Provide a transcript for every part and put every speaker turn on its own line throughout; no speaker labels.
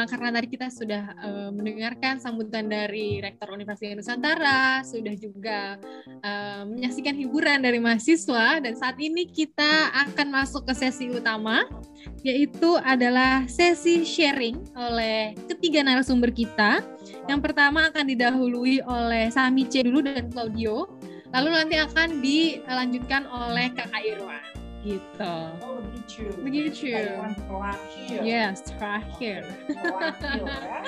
semua karena tadi kita sudah uh, mendengarkan sambutan dari Rektor Universitas Nusantara, sudah juga uh, menyaksikan hiburan dari mahasiswa dan saat ini kita akan masuk ke sesi utama yaitu adalah sesi sharing oleh ketiga narasumber kita. Yang pertama akan didahului oleh Sami C dulu dan Claudio, lalu nanti akan dilanjutkan oleh Kakak Irwan gitu.
Oh begitu.
Begitu.
terakhir.
Yes, terakhir.
Ya.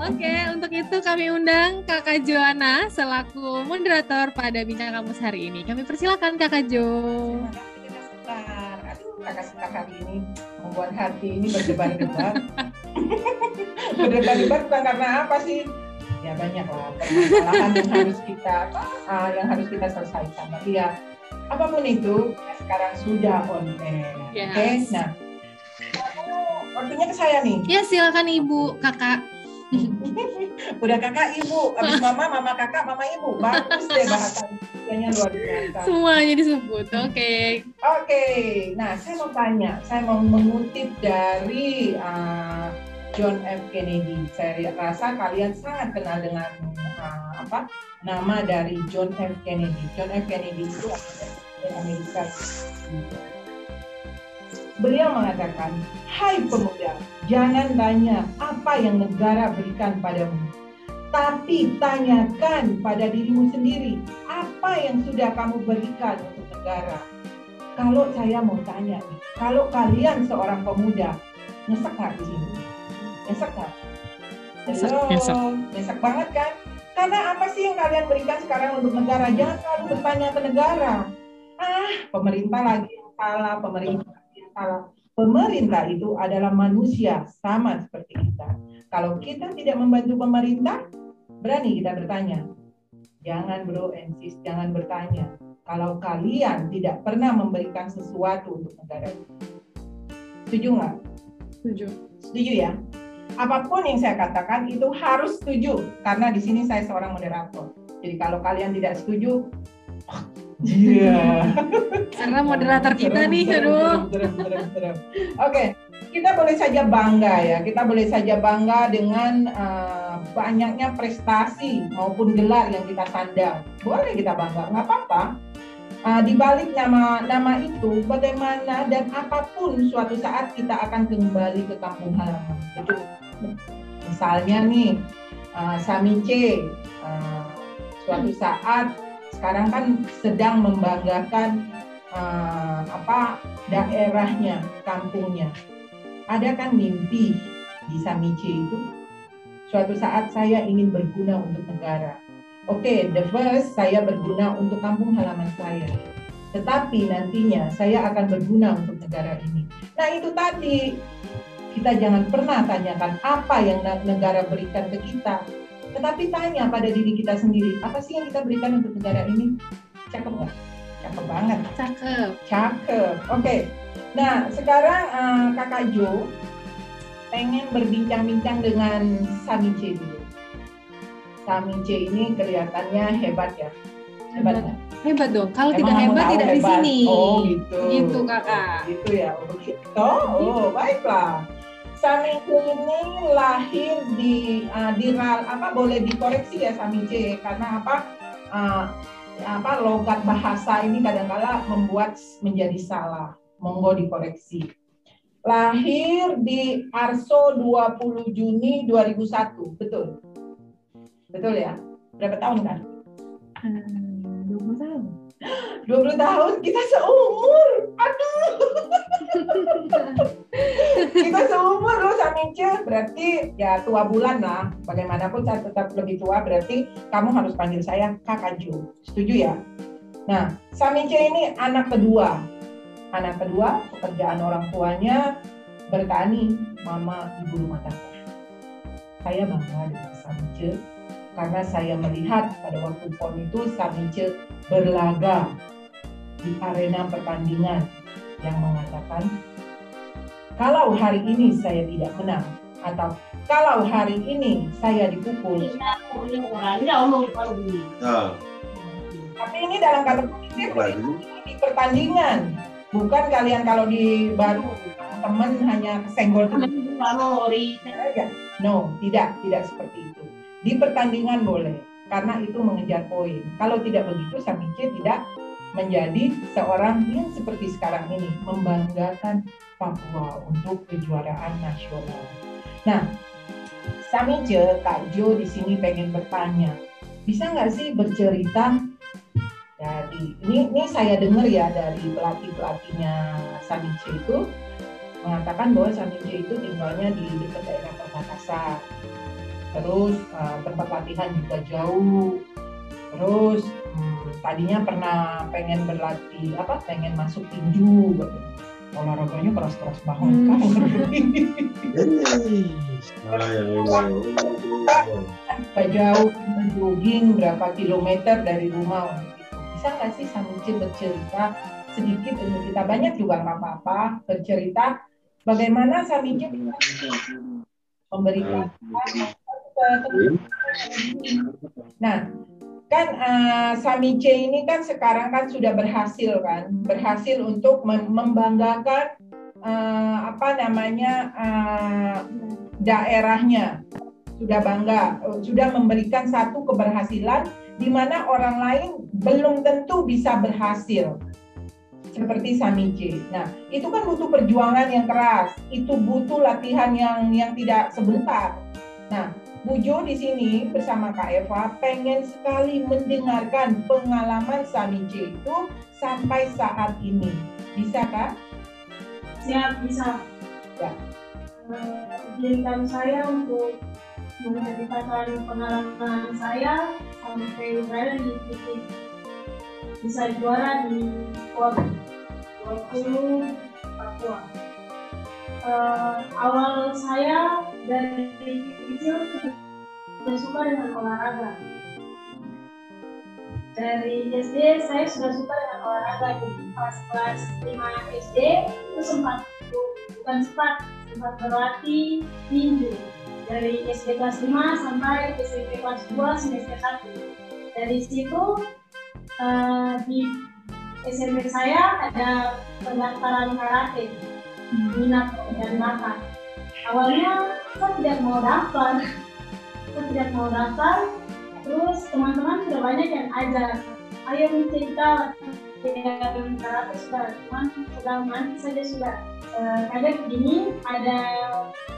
Oke, untuk itu kami undang Kakak Joana selaku moderator pada Bincang Kamus hari ini. Kami persilakan Kakak Jo.
Terima kasih Kakak. Aduh, Kakak Sekar hari ini membuat hati ini berdebar-debar. berdebar-debar bukan karena apa sih? Ya banyak lah permasalahan yang harus kita ah, yang harus kita selesaikan. Tapi ya apa pun itu sekarang sudah on air.
Yes.
Oke, nah waktunya ke saya nih.
Ya, silakan Ibu, Kakak.
Udah kakak ibu, habis mama, mama kakak, mama ibu. Bagus deh bahasanya luar biasa.
Semuanya disebut. Oke.
Oke, nah saya mau tanya, saya mau mengutip dari uh, John F. Kennedy. Saya rasa kalian sangat kenal dengan uh, apa nama dari John F. Kennedy. John F. Kennedy itu Amerika. Beliau mengatakan, Hai pemuda, jangan tanya apa yang negara berikan padamu. Tapi tanyakan pada dirimu sendiri, apa yang sudah kamu berikan untuk negara. Kalau saya mau tanya kalau kalian seorang pemuda, nyesek nggak di sini? Nyesek nggak? Halo,
nyesek.
nyesek banget kan? Karena apa sih yang kalian berikan sekarang untuk negara? Jangan selalu bertanya ke negara. Ah, pemerintah lagi yang salah, pemerintah lagi yang salah. Pemerintah itu adalah manusia sama seperti kita. Kalau kita tidak membantu pemerintah, berani kita bertanya. Jangan bro and sis, jangan bertanya. Kalau kalian tidak pernah memberikan sesuatu untuk negara. Setuju nggak?
Setuju.
Setuju ya? Apa pun yang saya katakan itu harus setuju karena di sini saya seorang moderator. Jadi kalau kalian tidak setuju, iya.
Karena moderator kita
Serem,
nih,
serem,
aduh.
Oke, kita boleh saja bangga ya. Kita boleh saja bangga dengan uh, banyaknya prestasi maupun gelar yang kita sandang. Boleh kita bangga, nggak apa-apa. Uh, di balik nama nama itu, bagaimana dan apa pun suatu saat kita akan kembali ke kampung halaman. Betul. Misalnya nih, uh, Samice, uh, suatu saat sekarang kan sedang membanggakan uh, apa daerahnya, kampungnya. Ada kan mimpi di Samice itu suatu saat saya ingin berguna untuk negara. Oke, the first saya berguna untuk kampung halaman saya. Tetapi nantinya saya akan berguna untuk negara ini. Nah itu tadi kita jangan pernah tanyakan apa yang negara berikan ke kita, tetapi tanya pada diri kita sendiri apa sih yang kita berikan untuk negara ini? Cakep nggak? Cakep banget.
Cakep.
Cakep. Oke. Nah, sekarang eh, Kakak Jo pengen berbincang-bincang dengan Samice dulu. Samice ini kelihatannya hebat ya. Hebat nggak?
Hebat dong. Kalau tidak
Emang
hebat tidak di
hebat?
sini.
Oh, gitu.
Gitu, Kakak.
Gitu ya. Oh, begitu. Oh, baiklah. Samice ini lahir di uh, di Ral- apa boleh dikoreksi ya Samice karena apa uh, apa logat bahasa ini kadang-kala membuat menjadi salah. Monggo dikoreksi. Lahir di Arso 20 Juni 2001, betul? Betul ya? Berapa tahun kan?
Hmm, 20 tahun.
20 tahun kita seumur. Aduh. kita seumur loh Samice. Berarti ya tua bulan lah. Bagaimanapun saya tetap lebih tua berarti kamu harus panggil saya Kakak Jo. Setuju ya? Nah, Samice ini anak kedua. Anak kedua, pekerjaan orang tuanya bertani, mama ibu rumah tangga. Saya bangga dengan Samice karena saya melihat pada waktu PON itu Samice berlaga di arena pertandingan yang mengatakan kalau hari ini saya tidak menang atau kalau hari ini saya dipukul tapi ini dalam kata
itu?
di pertandingan bukan kalian kalau di baru teman hanya senggol No, tidak, tidak seperti itu. Di pertandingan boleh, karena itu mengejar poin. Kalau tidak begitu, Samice tidak menjadi seorang yang seperti sekarang ini, membanggakan Papua untuk kejuaraan nasional. Nah, Samice, Kak Jo di sini pengen bertanya, bisa nggak sih bercerita dari ini ini saya dengar ya dari pelatih pelatihnya Samice itu mengatakan bahwa Samice itu tinggalnya di dekat daerah perbatasan terus uh, tempat latihan juga jauh terus hmm, tadinya pernah pengen berlatih apa pengen masuk tinju gitu. Olahraganya keras-keras banget hmm. kan? Jauh jogging berapa kilometer dari rumah gitu. bisa nggak sih Samice bercerita sedikit untuk kita banyak juga nggak apa-apa bercerita bagaimana Samice memberikan Nah, kan uh, Sami C ini kan sekarang kan sudah berhasil kan, berhasil untuk membanggakan uh, apa namanya uh, daerahnya sudah bangga, sudah memberikan satu keberhasilan di mana orang lain belum tentu bisa berhasil seperti Samice. Nah, itu kan butuh perjuangan yang keras, itu butuh latihan yang yang tidak sebentar. Nah, Bu Jo di sini bersama Kak Eva pengen sekali mendengarkan pengalaman Samice itu sampai saat ini. Bisa Kak?
Siap, bisa. Ya. Uh, saya untuk menceritakan pengalaman saya sampai berada di titik bisa juara di PON 20 Papua. Uh, awal saya dari kecil sudah suka dengan olahraga. Dari SD saya sudah suka dengan olahraga di kelas kelas 5 SD itu sempat bukan sempat sempat berlatih tinju dari SD kelas 5 sampai SMP kelas 2 semester 1. Dari situ uh, di SMP saya ada pendaftaran karate minat dan bakat. Awalnya saya tidak mau daftar. Saya tidak mau daftar terus teman-teman sudah banyak yang ajar. Ayo kita yang karate sudah teman sedang nanti saja sudah. Uh, kadang begini ada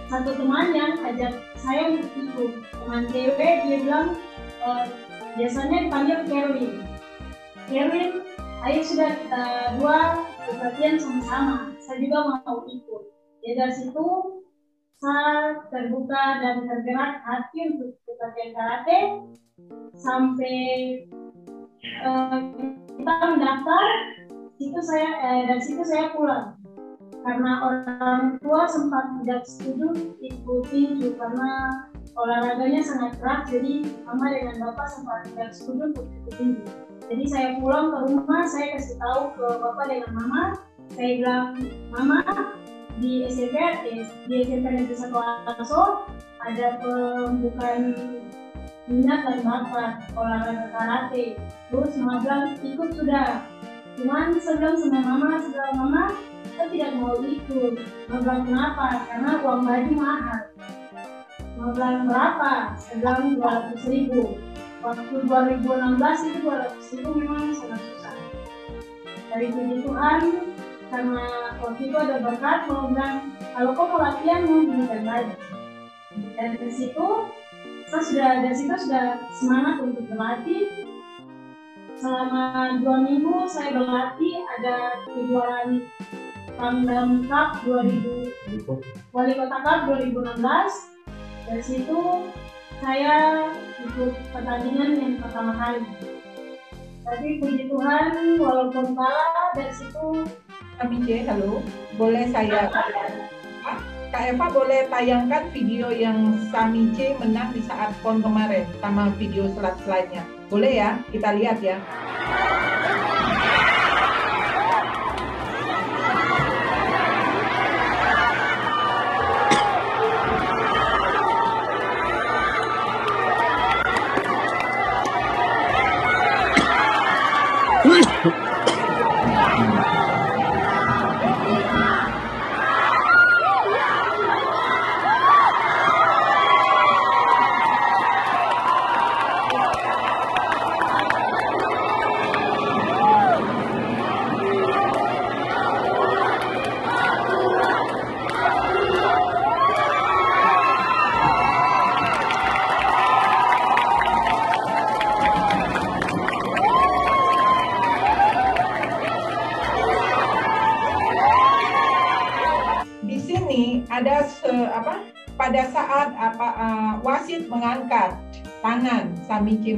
satu teman yang ajak saya untuk ikut. Teman cewek dia bilang uh, biasanya dipanggil Kerwin. Kevin, ayo sudah kita dua berlatihan sama-sama. Saya juga mau ikut. Ya dari situ saya terbuka dan tergerak hati untuk berlatihan karate sampai uh, kita mendaftar. Situ saya eh, dari situ saya pulang karena orang tua sempat tidak setuju ikut tinju karena olahraganya sangat berat jadi mama dengan bapak sempat tidak setuju untuk ikut tinju jadi saya pulang ke rumah saya kasih tahu ke bapak dengan mama saya bilang mama di SMP di SMP Negeri Satu Aso ada pembukaan minat dan bakat olahraga karate. Terus mama bilang ikut sudah. Cuman sebelum sama mama sebelum mama saya tidak mau ikut. Mama bilang kenapa? Karena uang baju mahal. Mama bilang berapa? Bilang dua ratus ribu. Waktu 2016 itu 200 ribu memang sangat susah. Dari puji Tuhan karena waktu itu ada berkat mau bilang kalau kau mau latihan mau belikan baju dan dari situ saya sudah dari situ sudah semangat untuk berlatih selama dua minggu saya berlatih ada kejuaraan Pangdam Cup 2000 Wali Kota Cup 2016 dari situ saya ikut pertandingan yang pertama kali. Tapi puji Tuhan, walaupun kalah dari situ.
Kami halo, boleh saya Kak Eva boleh tayangkan video yang Sami C menang di saat pon kemarin sama video slide-slide-nya. Boleh ya? Kita lihat ya.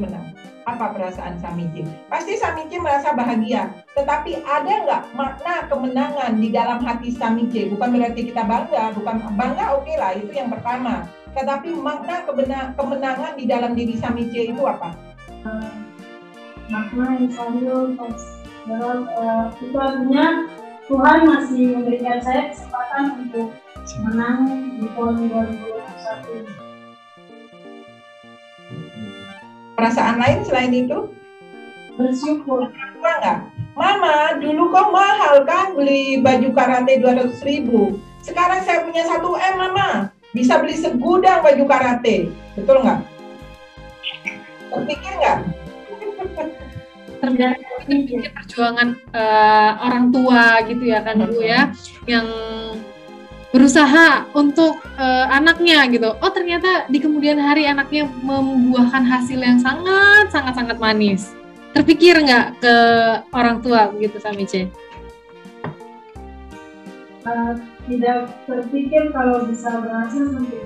Menang. Apa perasaan Samici? Pasti Samici merasa bahagia. Tetapi ada nggak makna kemenangan di dalam hati Samici? Bukan berarti kita bangga, bukan bangga oke okay lah itu yang pertama. Tetapi makna kemenangan di dalam diri Samici itu apa?
Uh, makna yang selalu uh, itu artinya Tuhan masih memberikan saya kesempatan untuk menang di PON 2021
Perasaan lain selain itu?
Bersyukur.
Tua nggak? Mama, dulu kok mahal kan beli baju karate 200 ribu. Sekarang saya punya satu M, Mama. Bisa beli segudang baju karate. Betul nggak? Terpikir nggak?
terjadi perjuangan uh, orang tua gitu ya kan Bu ya yang berusaha untuk uh, anaknya gitu. Oh ternyata di kemudian hari anaknya membuahkan hasil yang sangat sangat sangat manis. Terpikir nggak ke orang tua begitu Samice?
Uh, tidak terpikir kalau bisa berhasil ini.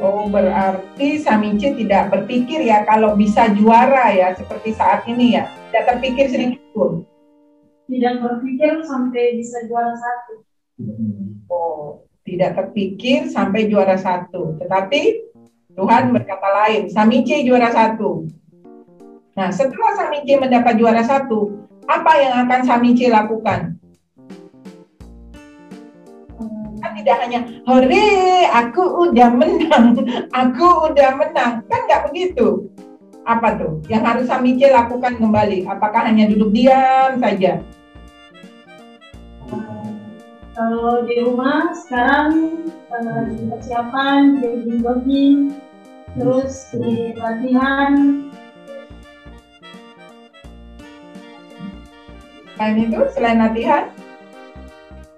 Oh berarti Samice tidak berpikir ya kalau bisa juara ya seperti saat ini ya tidak terpikir sedikit pun.
Tidak berpikir sampai bisa juara satu.
Oh, tidak terpikir sampai juara satu. Tetapi Tuhan berkata lain, Samice juara satu. Nah, setelah Samice mendapat juara satu, apa yang akan Samice lakukan? Kan tidak hanya, hore, aku udah menang, aku udah menang. Kan nggak begitu apa tuh yang harus Samice lakukan kembali? Apakah hanya duduk diam saja?
Kalau di rumah sekarang uh, di persiapan, di jogging, terus di latihan.
Selain itu, selain latihan?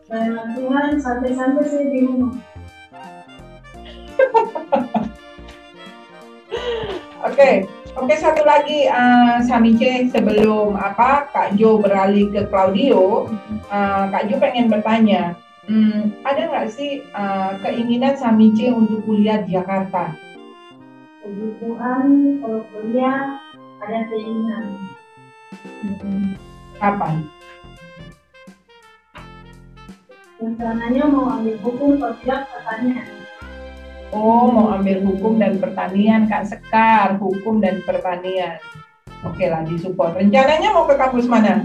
Selain latihan, santai-santai sih di rumah.
Oke, okay. Oke satu lagi uh, Samice sebelum apa Kak Jo beralih ke Claudio, uh, Kak Jo pengen bertanya, hmm, ada nggak sih uh, keinginan Samice untuk kuliah di Jakarta?
Kebutuhan kalau kuliah ada keinginan.
Hmm. Kapan?
Rencananya mau ambil hukum atau tidak pertanyaan.
Oh, mau ambil hukum dan pertanian, Kak Sekar, hukum dan pertanian. Oke lah, disupport. Rencananya mau ke kampus mana?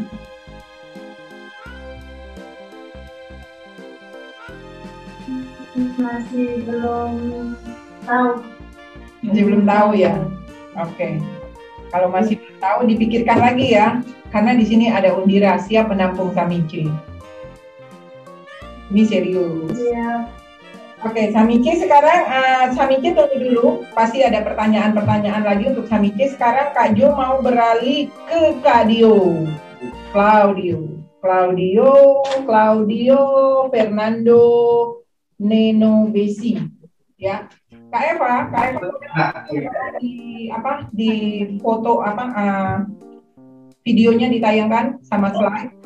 Masih belum tahu.
Masih belum tahu ya? Oke. Kalau masih belum tahu, dipikirkan lagi ya. Karena di sini ada Undira, siap menampung Samici. Ini serius.
Iya.
Oke, Samici sekarang uh, Samici tunggu dulu. Pasti ada pertanyaan-pertanyaan lagi untuk Samici. Sekarang Kak Jo mau beralih ke Kak Dio. Claudio. Claudio, Claudio, Fernando, Neno Besi. Ya. Kak Eva, Kak Eva di apa di foto apa uh, videonya ditayangkan sama slide.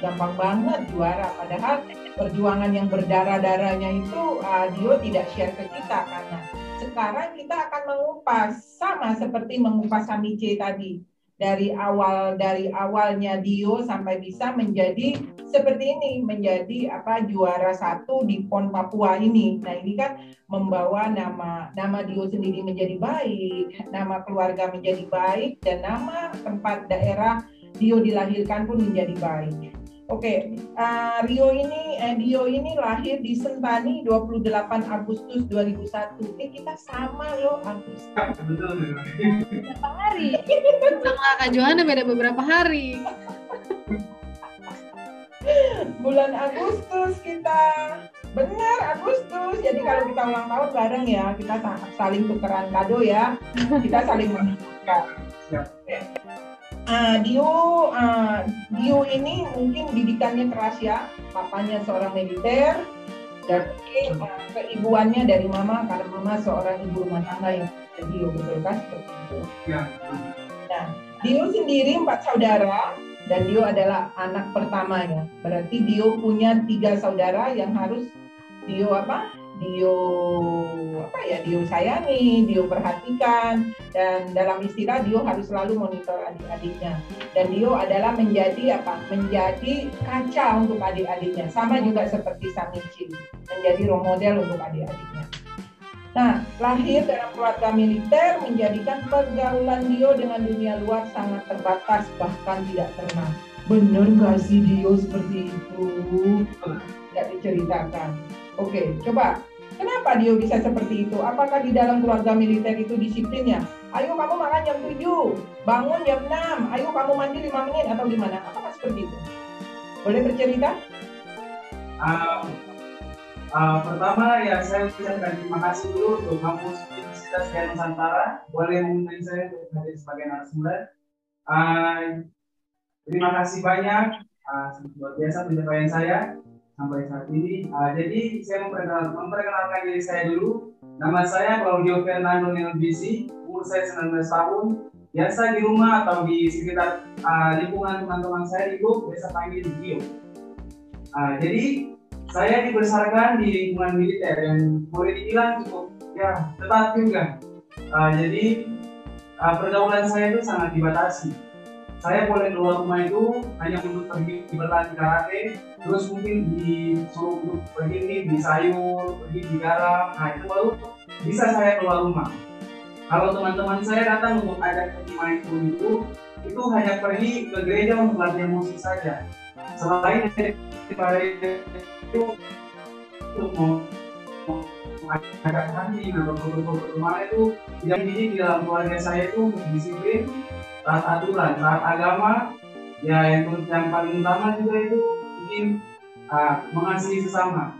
Gampang banget juara. Padahal perjuangan yang berdarah-darahnya itu uh, Dio tidak share ke kita karena sekarang kita akan mengupas sama seperti mengupas Samice tadi dari awal dari awalnya Dio sampai bisa menjadi seperti ini menjadi apa juara satu di PON Papua ini. Nah ini kan membawa nama nama Dio sendiri menjadi baik, nama keluarga menjadi baik dan nama tempat daerah Dio dilahirkan pun menjadi baik. Oke, okay. uh, Rio ini, eh, Dio ini lahir di Sentani 28 Agustus 2001. Eh kita sama loh Agustus.
Betul. Berapa hari? Sama Kak Johanna beda beberapa hari.
Bulan Agustus kita. Benar Agustus. Jadi kalau kita ulang tahun bareng ya, kita saling tukeran kado ya. Kita saling menukar. Uh, Dio, uh, Dio ini mungkin didikannya keras ya, papanya seorang militer, dan uh, keibuannya dari mama karena mama seorang ibu rumah tangga yang Dio betul kan seperti itu. Ya. Nah, Dio sendiri empat saudara dan Dio adalah anak pertamanya. Berarti Dio punya tiga saudara yang harus Dio apa? Dio apa ya Dio sayangi, Dio perhatikan dan dalam istilah Dio harus selalu monitor adik-adiknya dan Dio adalah menjadi apa menjadi kaca untuk adik-adiknya sama juga seperti Samichi menjadi role model untuk adik-adiknya. Nah, lahir dalam keluarga militer menjadikan pergaulan Dio dengan dunia luar sangat terbatas bahkan tidak pernah. Benar nggak sih Dio seperti itu? Tidak diceritakan. Oke, coba Kenapa Dio bisa seperti itu? Apakah di dalam keluarga militer itu disiplinnya? Ayo kamu makan jam 7, bangun jam 6, ayo kamu mandi 5 menit atau gimana? Apakah seperti itu? Boleh bercerita?
Uh, uh, pertama ya saya ucapkan terima kasih dulu untuk kampus Universitas Gaya Nusantara boleh mengundang saya untuk hadir sebagai narasumber. Uh, terima kasih banyak, uh, luar biasa pencapaian saya sampai saat ini. Uh, jadi saya memperkenalkan, memperkenalkan diri saya dulu. Nama saya Claudio Fernando Nelbisi, umur saya 19 tahun. Biasa di rumah atau di sekitar uh, lingkungan teman-teman saya itu biasa panggil Gio. Uh, jadi saya dibesarkan di lingkungan militer yang boleh dibilang cukup ya tepat juga. Uh, jadi uh, pergaulan saya itu sangat dibatasi saya boleh keluar rumah itu hanya untuk pergi berlatih karate terus mungkin disuruh untuk pergi nih di sayur pergi di garam. Nah itu baru bisa saya keluar rumah. Kalau teman-teman saya datang untuk ajak pergi main itu itu hanya pergi ke gereja untuk latihan musik saja. Selain daripada itu untuk mau agak hati foto-foto ke mana itu dididik di dalam keluarga saya itu disiplin taat aturan, taat agama, ya yang, yang paling utama juga itu ingin uh, mengasihi sesama.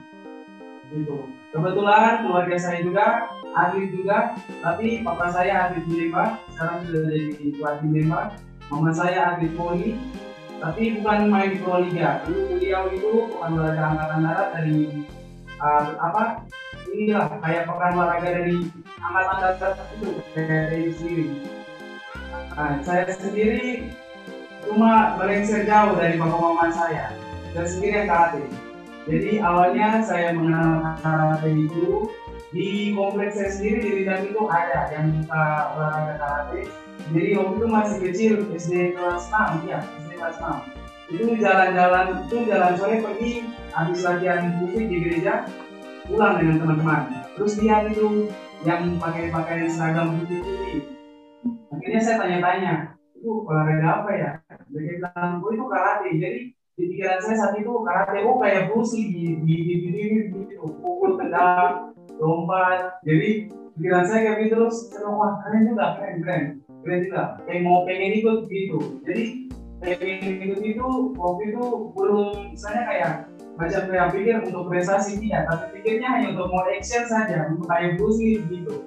Itu. Kebetulan keluarga saya juga atlet juga, tapi papa saya atlet menembak, sekarang sudah jadi pelatih menembak. Mama saya atlet poli, tapi bukan main di Proliga. Dulu beliau itu bukan olahraga angkatan darat dari uh, apa? Inilah kayak pekan olahraga dari angkatan darat itu dari sendiri Nah, saya sendiri cuma melengsir jauh dari mama saya. Saya sendiri yang karate. Jadi awalnya saya mengenal karate itu di kompleks saya sendiri di Rindang itu ada yang buka olahraga karate. Jadi waktu itu masih kecil SD kelas 6 ya SD kelas 6 itu jalan-jalan itu jalan sore pergi habis latihan musik di gereja pulang dengan teman-teman terus lihat itu yang pakai pakaian seragam putih-putih akhirnya saya tanya-tanya itu olahraga apa ya dia bilang oh itu karate jadi di pikiran saya saat itu karate oh kayak Bruce di di di di di gitu pukul tendang lompat jadi pikiran saya kayak gitu terus saya wah keren juga keren keren keren juga kayak mau pengen ikut gitu jadi pengen ikut itu waktu itu belum misalnya kayak macam kayak pikir untuk prestasi tidak tapi pikirnya hanya untuk mau action saja untuk kayak Bruce gitu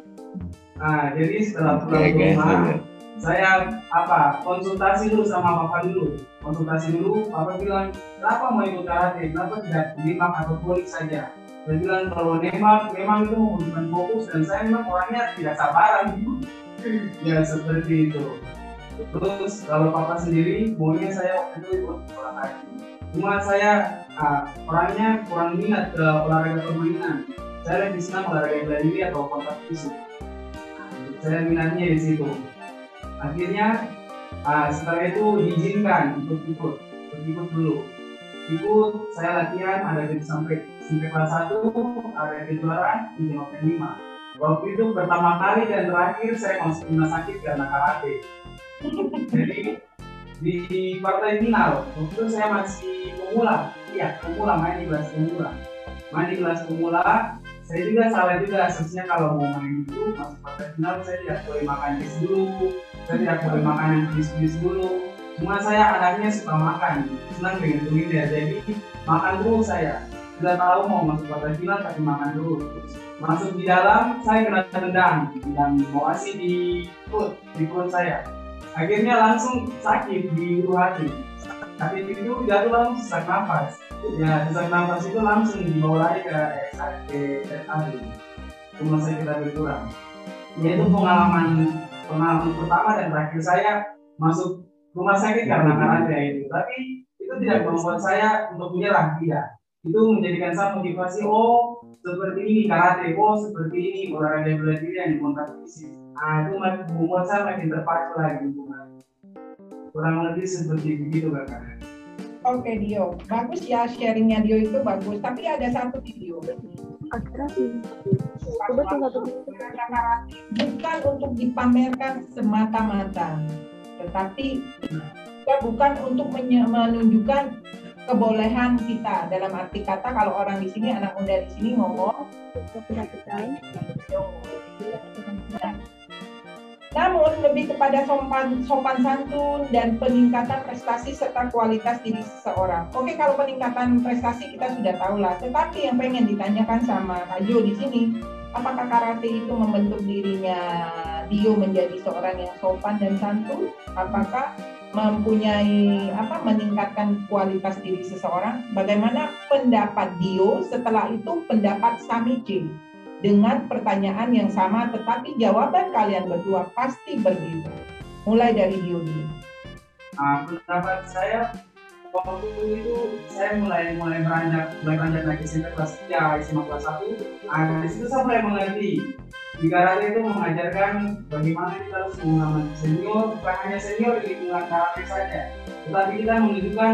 Nah, jadi setelah pulang ke rumah, saya apa konsultasi dulu sama papa dulu. Konsultasi dulu, papa bilang, kenapa mau ikut karate? Kenapa tidak nembak atau polik saja? Saya bilang kalau nembak memang itu membutuhkan fokus dan saya memang orangnya tidak sabaran. ya seperti itu. Terus kalau papa sendiri maunya saya waktu itu ikut kaki. Cuma saya uh, orangnya kurang minat ke olahraga permainan. Saya lebih senang olahraga bela diri atau kontak fisik. Saya minatnya di situ. Akhirnya uh, setelah itu diizinkan untuk ikut, untuk ikut dulu. Ikut saya latihan ada di sampai sampai kelas satu ada kejuaraan di Open 5 waktu itu pertama kali dan terakhir saya masuk rumah sakit karena karate jadi di partai final waktu itu saya masih pemula iya pemula main di kelas pemula main di kelas pemula saya juga salah juga. Seharusnya kalau mau main itu masuk final saya tidak boleh makan es dulu. Saya tidak boleh makan yang bis-bis dulu. Cuma saya anaknya suka makan. Senang dengan kuliner. Jadi makan terus saya. Sudah tahu mau masuk final tapi makan dulu. Masuk di dalam saya kena tendang dan asih di perut di perut saya. Akhirnya langsung sakit di ulu hati. Sakit itu jatuh langsung sesak nafas ya sesak nafas itu langsung dibawa lari ke ke RSAD rumah sakit kita kurang ya itu pengalaman pengalaman pertama dan terakhir saya masuk rumah sakit karena karate itu. Tapi itu tidak membuat saya untuk menyerah tidak itu menjadikan saya motivasi oh seperti ini karate oh seperti ini olahraga bela diri yang dikontak fisik ah itu membuat saya makin terpacu lagi kurang lebih seperti begitu kakak
Oke Dio, bagus ya sharingnya Dio itu bagus. Tapi ada satu video. Bukan untuk dipamerkan semata-mata, tetapi ya bukan untuk menunjukkan kebolehan kita. Dalam arti kata kalau orang di sini anak muda di sini ngomong namun lebih kepada sopan, sopan santun dan peningkatan prestasi serta kualitas diri seseorang. Oke, kalau peningkatan prestasi kita sudah tahu lah. Tetapi yang pengen ditanyakan sama Kak Jo di sini, apakah karate itu membentuk dirinya Dio menjadi seorang yang sopan dan santun? Apakah mempunyai apa meningkatkan kualitas diri seseorang? Bagaimana pendapat Dio setelah itu pendapat Samichi? Dengan pertanyaan yang sama tetapi jawaban kalian berdua pasti berbeda. Mulai dari dulu.
Nah, pendapat saya waktu itu saya mulai mulai beranjak mulai beranjak naik SMP kelas 3, SMA kelas 1. Nah, di situ saya mulai mengerti di karate itu mengajarkan bagaimana kita harus mengamalkan senior, bukan hanya senior di lingkungan karate saja, tetapi kita menunjukkan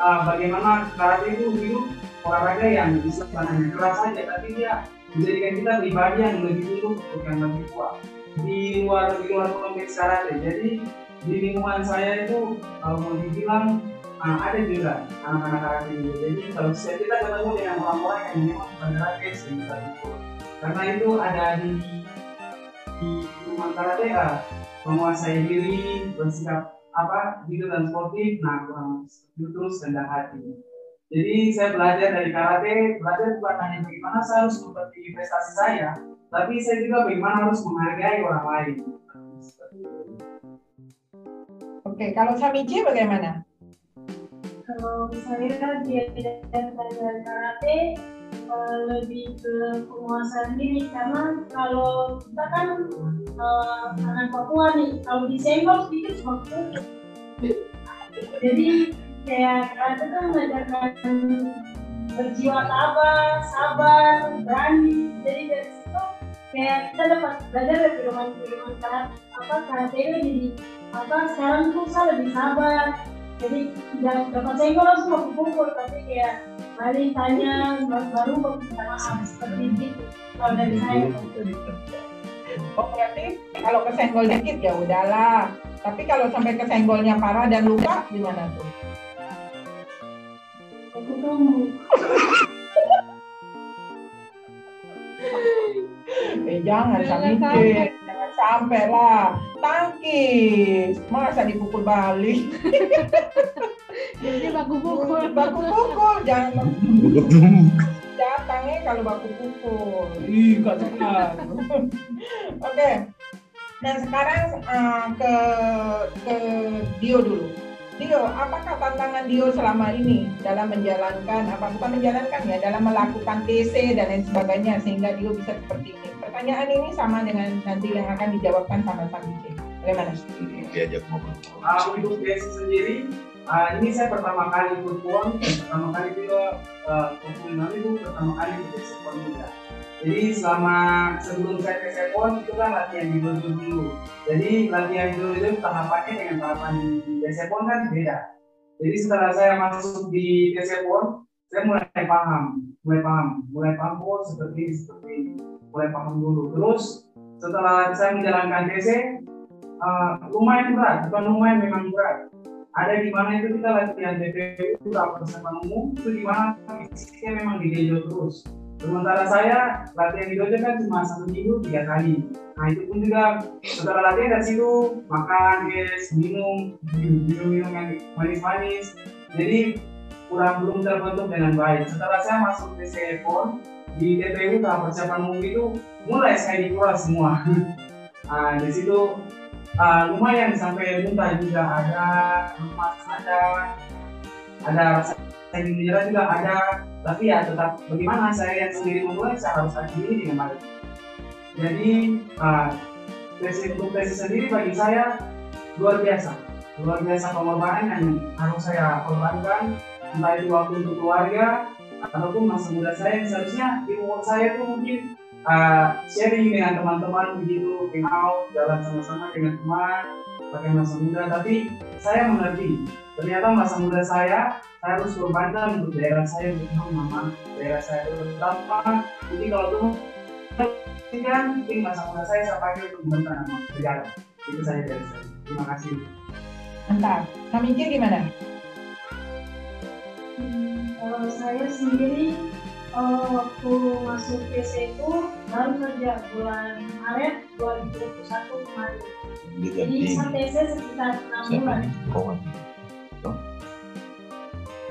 uh, bagaimana karate itu hidup olahraga yang bisa bukan hanya keras saja, tapi dia menjadikan kita pribadi yang lebih hidup bukan lebih kuat. Di luar di luar konteks karate jadi di lingkungan saya itu kalau mau dibilang nah, ada juga anak-anak karate juga jadi kalau kita ketemu dengan orang-orang yang memang bukan karate sehingga karena itu ada di di lingkungan karate ya menguasai diri bersikap apa hidup dan sportif nah kurang terus rendah hati jadi saya belajar dari karate, belajar bukan hanya bagaimana saya harus mempertinggi prestasi saya, tapi saya juga bagaimana harus menghargai orang lain.
Oke, kalau Samichi bagaimana?
Kalau saya dia tidak belajar karate uh, lebih ke penguasaan diri karena kalau kita kan uh, anak Papua nih, kalau disenggol sedikit cuma jadi kayak karate tuh mengajarkan berjiwa tabah, sabar, berani. Jadi dari situ kayak kita dapat belajar dari firman-firman karate apa karate itu jadi apa sekarang tuh saya lebih sabar. Jadi tidak dapat senggol langsung mau pukul tapi kayak balik tanya baru baru minta maaf seperti itu kalau dari saya.
Oh berarti kalau kesenggol dikit ya udahlah. Tapi kalau sampai kesenggolnya parah dan luka gimana tuh? Jangan sampai jangan sampai lah. Tangkis. Masa dipukul balik?
Jadi baku pukul
baku pukul jangan datangnya kalau baku pukul ih oke. Nah sekarang uh, ke ke Dio dulu Dio, apakah tantangan Dio selama ini dalam menjalankan apa bukan menjalankan ya dalam melakukan TC dan lain sebagainya sehingga Dio bisa seperti ini? Pertanyaan ini sama dengan nanti yang akan dijawabkan sama Samice. Bagaimana?
Diajak ngobrol.
Uh, untuk DC sendiri, uh, ini saya pertama kali ikut PON, pertama kali juga uh, itu pertama kali ikut PON juga. Jadi selama sebelum saya ke PON itu kan latihan di dojo dulu. Jadi latihan di dojo tahapannya dengan tahapan di DC PON kan beda. Jadi setelah saya masuk di DC PON, saya mulai paham, mulai paham, mulai paham oh seperti seperti mulai paham dulu. Terus setelah saya menjalankan DC, uh, lumayan berat, bukan lumayan memang berat. Ada di mana itu kita latihan TPU itu persiapan umum, itu di mana fisiknya memang di dojo terus. Sementara saya latihan di dojo kan cuma satu minggu tiga kali. Nah itu pun juga setelah latihan dari situ makan, guys, minum, minum minum yang manis-manis. Jadi kurang belum terbentuk dengan baik. Setelah saya masuk di Pon di TPU tahap persiapan umum itu mulai saya dikuras semua. nah, di situ uh, lumayan sampai muntah juga ada lemas ada ada rasa ingin menyerah juga ada tapi ya tetap bagaimana saya yang sendiri memulai saya harus akhiri dengan baik. Jadi uh, untuk tes sendiri bagi saya luar biasa. Luar biasa pengorbanan yang harus saya korbankan entah itu waktu untuk keluarga ataupun masa muda saya seharusnya di umur saya itu mungkin uh, sharing dengan teman-teman begitu hangout jalan sama-sama dengan teman pakai masa muda. Tapi saya mengerti ternyata masa muda saya saya harus korbankan untuk daerah saya untuk mama daerah saya terutama jadi kalau tuh kan mungkin masa muda saya saya pakai untuk membentuk nama negara. Itu saya dari saya. Terima kasih.
Mantap kami gimana?
Kalau saya sendiri uh, waktu masuk PC itu baru saja bulan Maret 2021 kemarin. Jadi PC sekitar 6 bulan.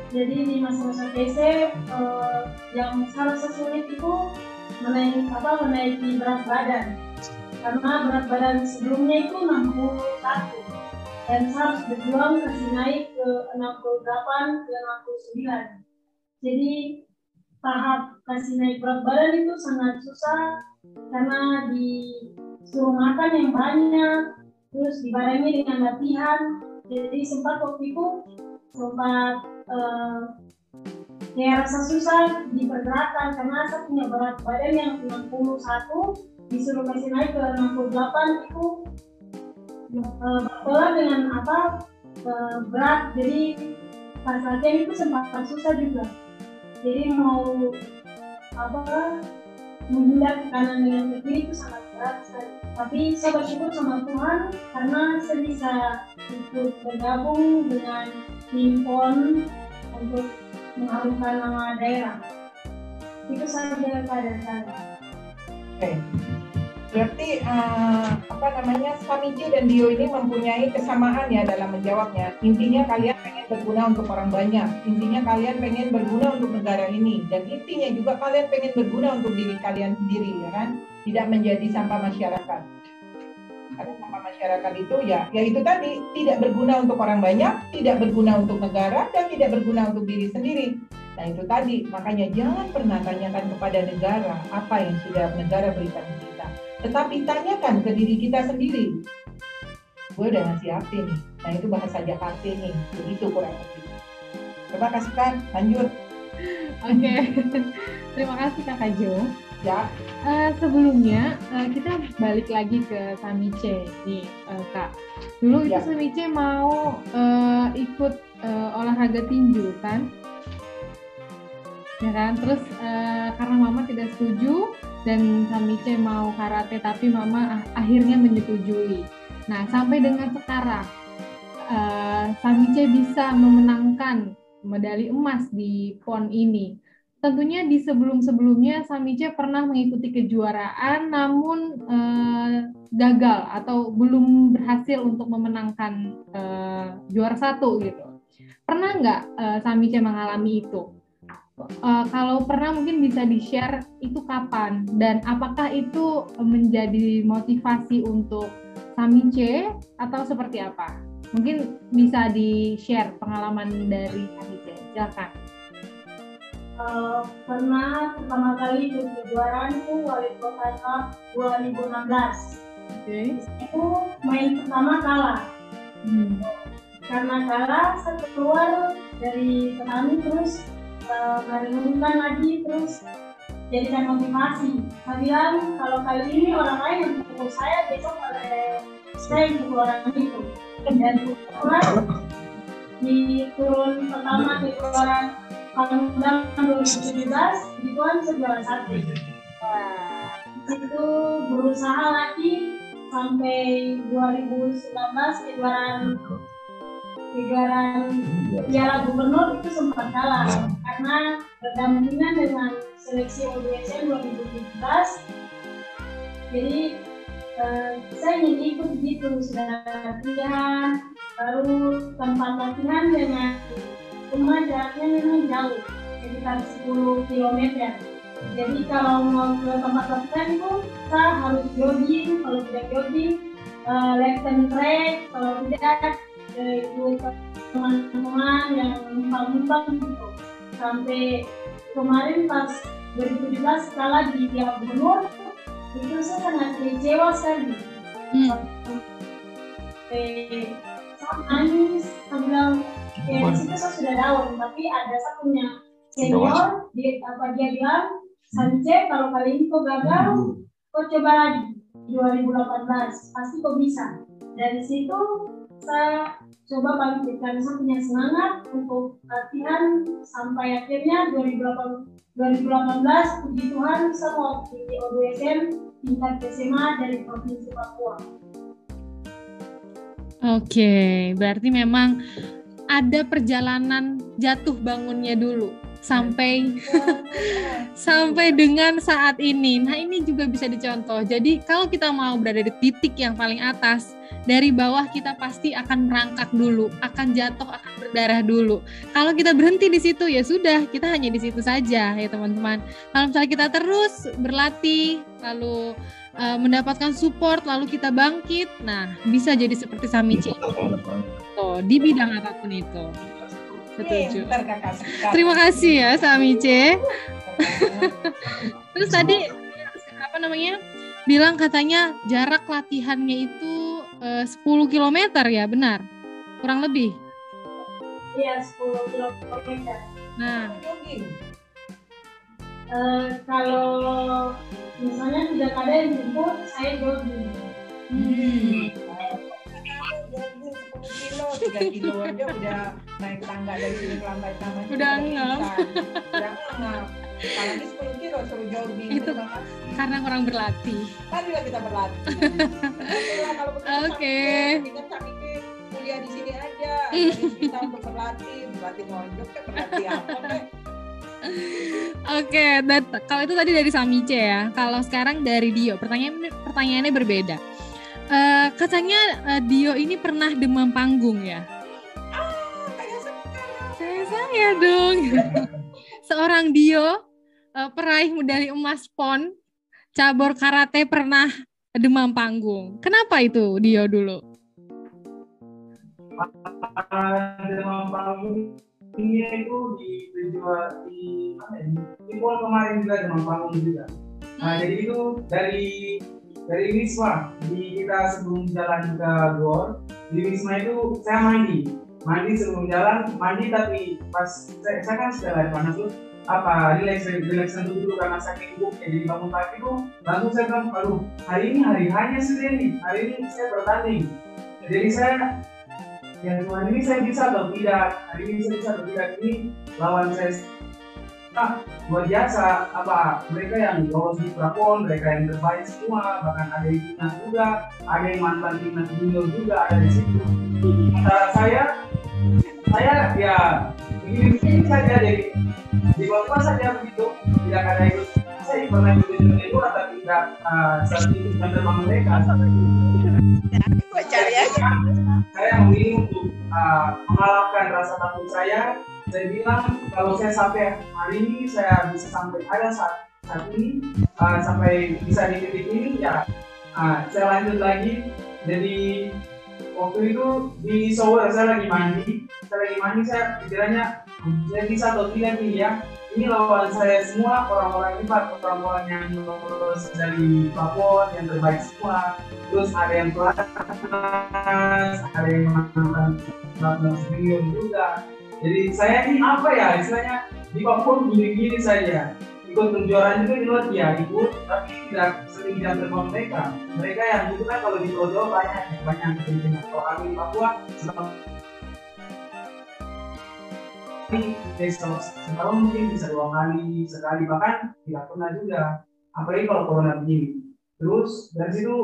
Jadi di masa-masa PC uh, yang salah sesulit itu menaik apa menaiki berat badan. Karena berat badan sebelumnya itu 61 dan saya harus berjuang kasih naik ke 68 ke 69 jadi tahap kasih naik berat badan itu sangat susah karena disuruh makan yang banyak, terus dibarengi dengan latihan. Jadi sempat waktu itu sempat uh, ya rasa susah di pergerakan karena saya punya berat badan yang 61 disuruh kasih naik ke 68 itu uh, dengan apa uh, berat jadi pas latihan itu sempat susah juga jadi mau apa menghindar ke kanan dengan ke kiri itu sangat tapi saya bersyukur sama Tuhan karena saya bisa ikut bergabung dengan tim PON untuk mengharumkan nama daerah itu saja keadaan saya.
Oke. Berarti uh, apa namanya Samici dan Dio ini mempunyai kesamaan ya dalam menjawabnya. Intinya kalian pengen berguna untuk orang banyak. Intinya kalian pengen berguna untuk negara ini dan intinya juga kalian pengen berguna untuk diri kalian sendiri ya kan. Tidak menjadi sampah masyarakat. Karena sampah masyarakat itu ya, ya itu tadi tidak berguna untuk orang banyak, tidak berguna untuk negara dan tidak berguna untuk diri sendiri. Nah itu tadi, makanya jangan pernah tanyakan kepada negara apa yang sudah negara berikan kita tetapi tanyakan ke diri kita sendiri. Gue udah ngasih apa nih? Nah itu bahasa Jakarta nih, begitu kurang lebih. Coba kasihkan, lanjut.
Oke, okay. terima kasih Kak Jo.
Ya.
Uh, sebelumnya uh, kita balik lagi ke Samice nih uh, Kak. Dulu ya. itu Samice mau uh, ikut uh, olahraga tinju kan? Ya kan? Terus uh, karena Mama tidak setuju, dan Samice mau karate tapi mama akhirnya menyetujui. Nah sampai dengan sekarang uh, Samice bisa memenangkan medali emas di PON ini. Tentunya di sebelum-sebelumnya Samice pernah mengikuti kejuaraan namun uh, gagal atau belum berhasil untuk memenangkan uh, juara satu gitu. Pernah nggak uh, Samice mengalami itu? uh, kalau pernah mungkin bisa di-share itu kapan dan apakah itu menjadi motivasi untuk Samice atau seperti apa? Mungkin bisa di-share pengalaman dari Samice. Silakan.
Uh, pernah pertama kali ikut kejuaraan itu Wali Kota Cup 2016 Okay. Itu main pertama kalah. Hmm. Karena kalah, saya keluar dari petani terus uh, lagi terus jadikan motivasi. Saya bilang kalau kali ini orang lain yang pukul saya, besok oleh saya yang pukul orang itu. Dan keluar di turun pertama di keluaran Palembang 2017 di tuan sejuara satu. Itu berusaha lagi sampai 2019 kejuaraan kejuaraan Piala Gubernur itu sempat kalah. Karena berdampingan dengan seleksi ODSN 2017 jadi uh, saya ingin ikut gitu sudah latihan baru tempat latihan dengan rumah jaraknya memang jauh sekitar 10 km jadi kalau mau ke tempat latihan itu kita harus jogging. Kalau tidak jogging uh, left and track. Kalau tidak ikut teman-teman yang numpang-numpang gitu. Sampai kemarin pas 2017 kalah di Piala Gubernur itu saya sangat kecewa sekali. Hmm. sampai nangis saya bilang ya di situ saya sudah down tapi ada satunya. Senior dia apa dia bilang Sance kalau kali ini kau gagal kau coba lagi 2018 pasti kau bisa. Dari situ saya coba bangkitkan saya punya semangat untuk latihan sampai akhirnya 2018, 2018 puji Tuhan saya mau di ODSM tingkat SMA dari Provinsi Papua.
Oke, berarti memang ada perjalanan jatuh bangunnya dulu sampai sampai dengan saat ini. Nah, ini juga bisa dicontoh. Jadi, kalau kita mau berada di titik yang paling atas, dari bawah kita pasti akan merangkak dulu, akan jatuh, akan berdarah dulu. Kalau kita berhenti di situ ya sudah, kita hanya di situ saja ya teman-teman. Kalau misalnya kita terus berlatih, lalu uh, mendapatkan support, lalu kita bangkit, nah bisa jadi seperti Samici. Oh, di bidang apa pun itu. Setuju. Terima kasih ya Samice. Terus tadi apa namanya? Bilang katanya jarak latihannya itu uh, 10 km ya, benar? Kurang lebih?
Iya, 10 km.
Nah,
uh, kalau misalnya tidak ada yang jemput, saya jogging. Hmm.
kilo, 3 kilo aja udah naik tangga dari sini ke lantai taman.
Udah ngap.
Udah ngap. Kalau ini 10 kilo suruh jogging.
Itu karena kurang berlatih.
Kan juga kita berlatih.
Oke. Okay.
Kuliah di sini aja. kita untuk berlatih, berlatih nonjok, berlatih apa
Oke, okay, kalau itu tadi dari Samice ya. Kalau sekarang dari Dio, pertanyaan pertanyaannya berbeda. Uh, katanya uh, Dio ini pernah demam panggung ya?
Ah, kayak
saya. Saya dong. Seorang Dio uh, peraih medali emas PON cabur karate pernah demam panggung. Kenapa itu Dio dulu?
Demam panggung ini itu di dijual di mana ya? Di PON kemarin juga demam panggung juga. Nah, hmm. jadi itu dari dari Wisma di kita sebelum jalan ke Gor di Wisma itu saya mandi mandi sebelum jalan mandi tapi pas saya, saya kan sudah lari panas tuh apa relax relax dulu karena sakit buknya jadi bangun pagi tuh langsung saya bilang aduh hari ini hari hanya nih hari ini saya bertanding jadi saya yang Tuhan ini saya bisa atau tidak? Hari ini saya bisa atau tidak? Ini lawan saya. Ah, luar biasa. Apa mereka yang lolos di Prapon mereka yang terbaik semua. Bahkan ada yang timnas juga ada yang mantan timnas junior juga ada di situ. Antara saya saya ya begini begini saja jadi di bawah saja begitu tidak ada ikut. Saya pernah ikut itu tidak uh, teman mereka
cari aja
saya memilih untuk uh, mengalahkan rasa takut saya. Saya bilang kalau saya sampai hari ini saya bisa sampai ada saat saat ini uh, sampai bisa di titik ini ya uh, saya lanjut lagi. Jadi waktu itu di shower saya lagi mandi. Saya lagi mandi saya pikirannya saya bisa atau tidak nih ya ini lawan saya semua orang-orang pak orang-orang yang lulus dari Papua yang terbaik semua. Terus ada yang kelas ada yang mantan mantan senior juga. Jadi saya ini apa ya istilahnya di Papua gini-gini saja. Ikut kejuaraan juga di luar ya ikut tapi tidak sering telepon mereka. Mereka yang itu kan kalau di Jawa banyak banyak kepentingan kalau di Papua tapi setahun mungkin bisa dua kali sekali bahkan tidak pernah juga apalagi kalau corona begini. Terus dari situ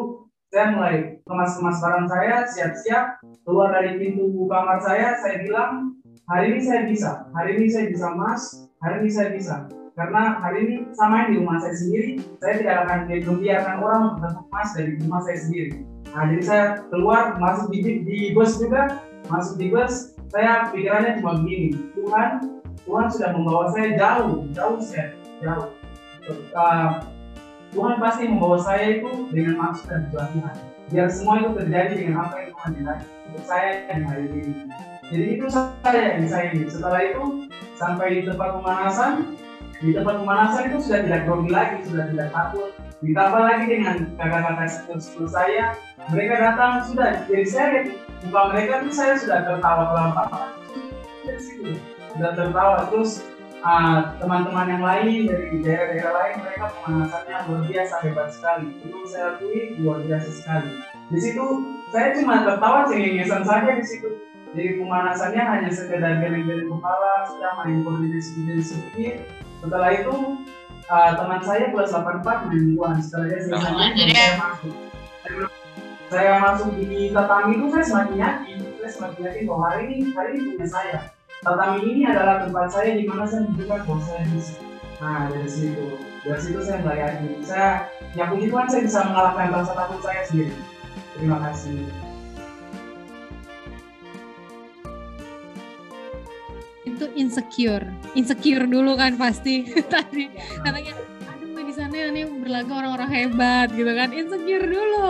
saya mulai kemas-kemas barang saya siap-siap keluar dari pintu kamar saya saya bilang hari ini saya bisa hari ini saya bisa mas hari ini saya bisa. Karena hari ini sama di rumah saya sendiri saya tidak akan membiarkan orang untuk mas dari rumah saya sendiri. Nah jadi saya keluar masuk di, di bus juga masuk di bus saya pikirannya cuma begini Tuhan Tuhan sudah membawa saya jauh jauh saya jauh. Uh, Tuhan pasti membawa saya itu dengan maksud dan tujuan Tuhan. Biar semua itu terjadi dengan apa yang Tuhan jelaskan untuk saya yang hari ini. Jadi itu saya yang saya ini setelah itu sampai di tempat pemanasan di tempat pemanasan itu sudah tidak grogi lagi sudah tidak takut. Ditambah lagi dengan kakak-kakak sekolah saya mereka datang sudah jadi saya muka mereka tuh saya sudah tertawa pelan-pelan. Sudah tertawa. Terus uh, teman-teman yang lain dari daerah-daerah lain mereka pemanasannya luar biasa hebat sekali. Itu saya akui luar biasa sekali. Di situ saya cuma tertawa cengengesan saja di situ. Jadi pemanasannya hanya sekedar geleng-geleng kepala sudah main koordinasi sedikit setelah itu uh, teman saya kelas 84 main buan setelah dia saya masuk. Saya masuk di tatami itu saya semakin yakin saya semakin yakin bahwa hari ini hari ini punya saya. Tatami ini adalah tempat saya di mana saya menunjukkan bahwa saya bisa. Nah dari situ. Dari situ saya mulai yakin. Saya ya puji Tuhan saya bisa mengalahkan rasa takut saya sendiri. Terima kasih
itu insecure. Insecure dulu kan pasti tadi. Katanya di sana yang berlaga orang-orang hebat gitu kan. Insecure dulu.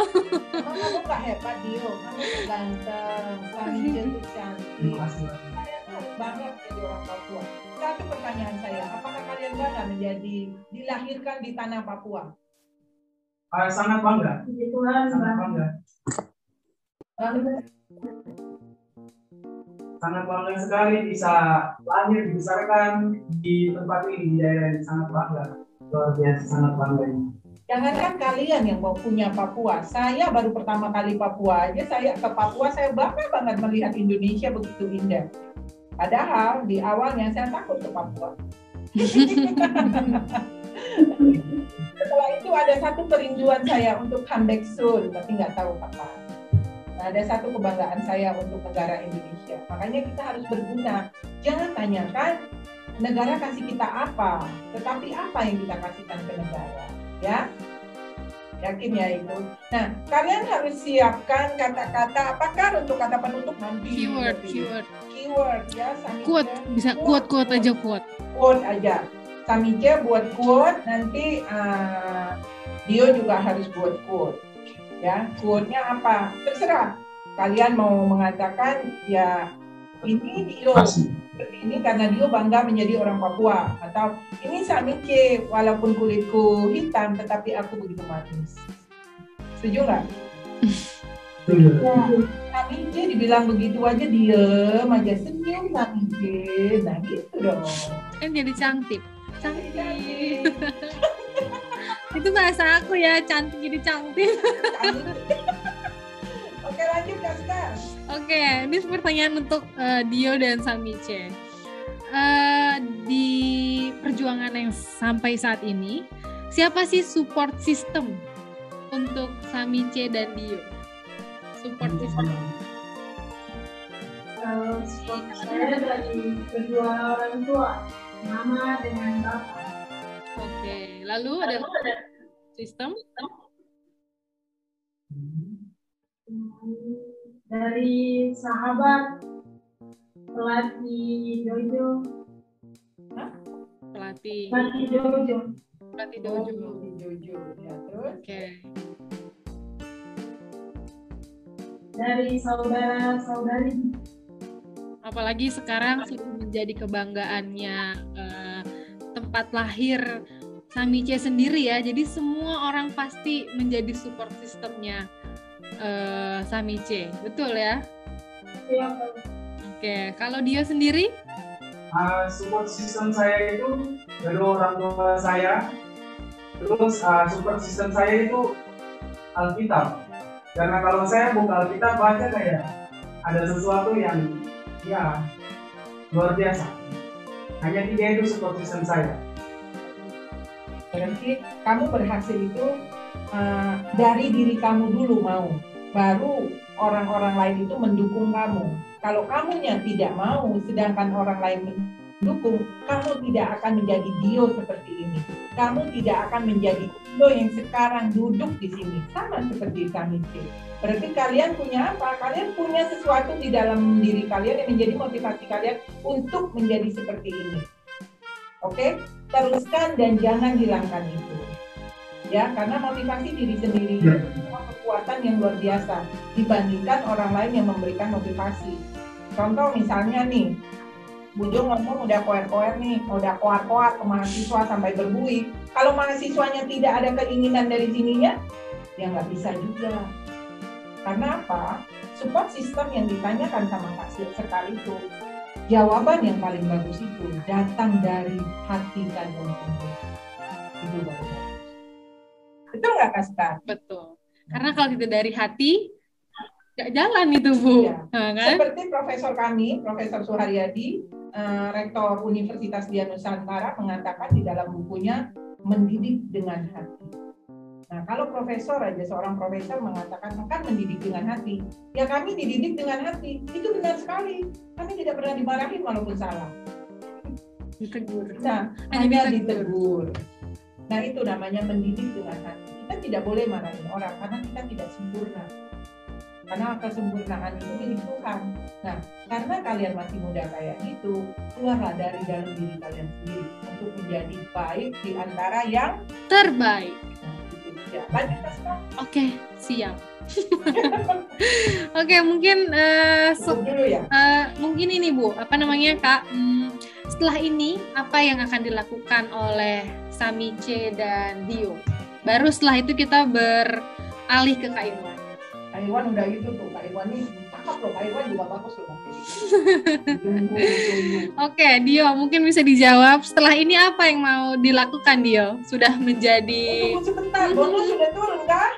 Emang kamu gak hebat Dio. Kamu ganteng kami jadi cantik. Kalian tuh harus bangga menjadi orang Papua. Satu pertanyaan saya apakah kalian bangga menjadi dilahirkan di tanah Papua?
Uh, sangat bangga. Sangat bangga sangat bangga sekali bisa lahir dibesarkan di tempat ini di daerah ini sangat bangga luar biasa sangat bangga
Jangankan kalian yang mau punya Papua, saya baru pertama kali Papua aja, saya ke Papua, saya bangga banget melihat Indonesia begitu indah. Padahal di awalnya saya takut ke Papua. Setelah itu ada satu kerinduan saya untuk comeback soon, tapi nggak tahu kapan. Nah, ada satu kebanggaan saya untuk negara Indonesia. Makanya kita harus berguna. Jangan tanyakan negara kasih kita apa, tetapi apa yang kita kasihkan ke negara, ya? Yakin ya itu. Nah, kalian harus siapkan kata-kata apakah untuk kata penutup nanti.
keyword
nanti.
keyword
Keyword ya,
quote bisa quote quote aja quote
Quote aja. Samice buat quote, nanti uh, Dio juga harus buat quote. Ya, quote-nya apa? Terserah. Kalian mau mengatakan ya ini Dio seperti ini karena Dio bangga menjadi orang Papua atau ini Samice walaupun kulitku hitam tetapi aku begitu manis. Setuju nggak? Ya, Samice dibilang begitu aja diem aja senyum Samice. Nah gitu dong.
kan jadi cantik cantik
Cantik.
itu bahasa aku ya cantik jadi cantik.
Oke lanjut Kak.
Oke, ini pertanyaan untuk eh, Dio dan Samice. Eh, di perjuangan yang sampai saat ini, siapa sih support system untuk Samice dan Dio? Support system.
Kalau sport saya dari kedua orang tua, mama dengan bapak.
Oke, lalu ada sistem?
Dari sahabat, pelatih dojo,
Pelatih,
pelatih dojo,
pelatih
Oh,
dojo.
di Jojo. Ya, terus?
Oke,
dari saudara-saudari,
apalagi sekarang sudah menjadi kebanggaannya eh, tempat lahir Samice sendiri ya. Jadi semua orang pasti menjadi support sistemnya uh, Samice. Betul ya?
Iya,
Oke, kalau dia sendiri?
Uh, support system saya itu dari orang tua saya. Terus uh, support system saya itu Alkitab. Karena kalau saya buka Alkitab baca kayak ada sesuatu yang ya luar biasa. Hanya tiga itu system saya.
Berarti kamu berhasil itu uh, dari diri kamu dulu mau, baru orang-orang lain itu mendukung kamu. Kalau kamunya tidak mau, sedangkan orang lain mendukung, kamu tidak akan menjadi Dio seperti ini. Kamu tidak akan menjadi Dio yang sekarang duduk di sini, sama seperti kami. Berarti kalian punya apa? Kalian punya sesuatu di dalam diri kalian yang menjadi motivasi kalian untuk menjadi seperti ini. Oke, teruskan dan jangan hilangkan itu. Ya, karena motivasi diri sendiri itu kekuatan yang luar biasa dibandingkan orang lain yang memberikan motivasi. Contoh misalnya nih, Bu Jo ngomong udah koer-koer nih, udah koar-koar ke mahasiswa sampai berbuih. Kalau mahasiswanya tidak ada keinginan dari sininya, ya nggak bisa juga. Karena apa? Support system yang ditanyakan sama Kak Sekar itu jawaban yang paling bagus itu datang dari hati dan sungguh. Itu baru bagus. Betul nggak Kak
Betul. Karena kalau itu dari hati, nggak jalan itu Bu. Ya.
Nah, kan? Seperti Profesor kami, Profesor Suharyadi, uh, Rektor Universitas Dian Nusantara mengatakan di dalam bukunya mendidik dengan hati. Nah, kalau profesor aja seorang profesor mengatakan akan mendidik dengan hati, ya kami dididik dengan hati. Itu benar sekali. Kami tidak pernah dimarahin walaupun salah.
Ditegur.
Nah, hanya ditegur. Nah, itu namanya mendidik dengan hati. Kita tidak boleh marahin orang karena kita tidak sempurna. Karena kesempurnaan itu milik Tuhan. Nah, karena kalian masih muda kayak gitu, keluarlah dari dalam diri kalian sendiri untuk menjadi baik di antara yang
terbaik.
Ya, Oke,
okay, siap. Oke, okay, mungkin uh, so, dulu ya. Uh, mungkin ini Bu, apa namanya Kak? Hmm, setelah ini apa yang akan dilakukan oleh Samice dan Dio? Baru setelah itu kita beralih ke Kak Irwan.
Kak Irwan udah gitu tuh, Kak Irwan ini cakep loh, Kak Irwan juga bagus loh.
Oke, Dio, mungkin bisa dijawab. Setelah ini apa yang mau dilakukan, Dio? Sudah menjadi...
Tunggu sebentar, bonus sudah turun kah?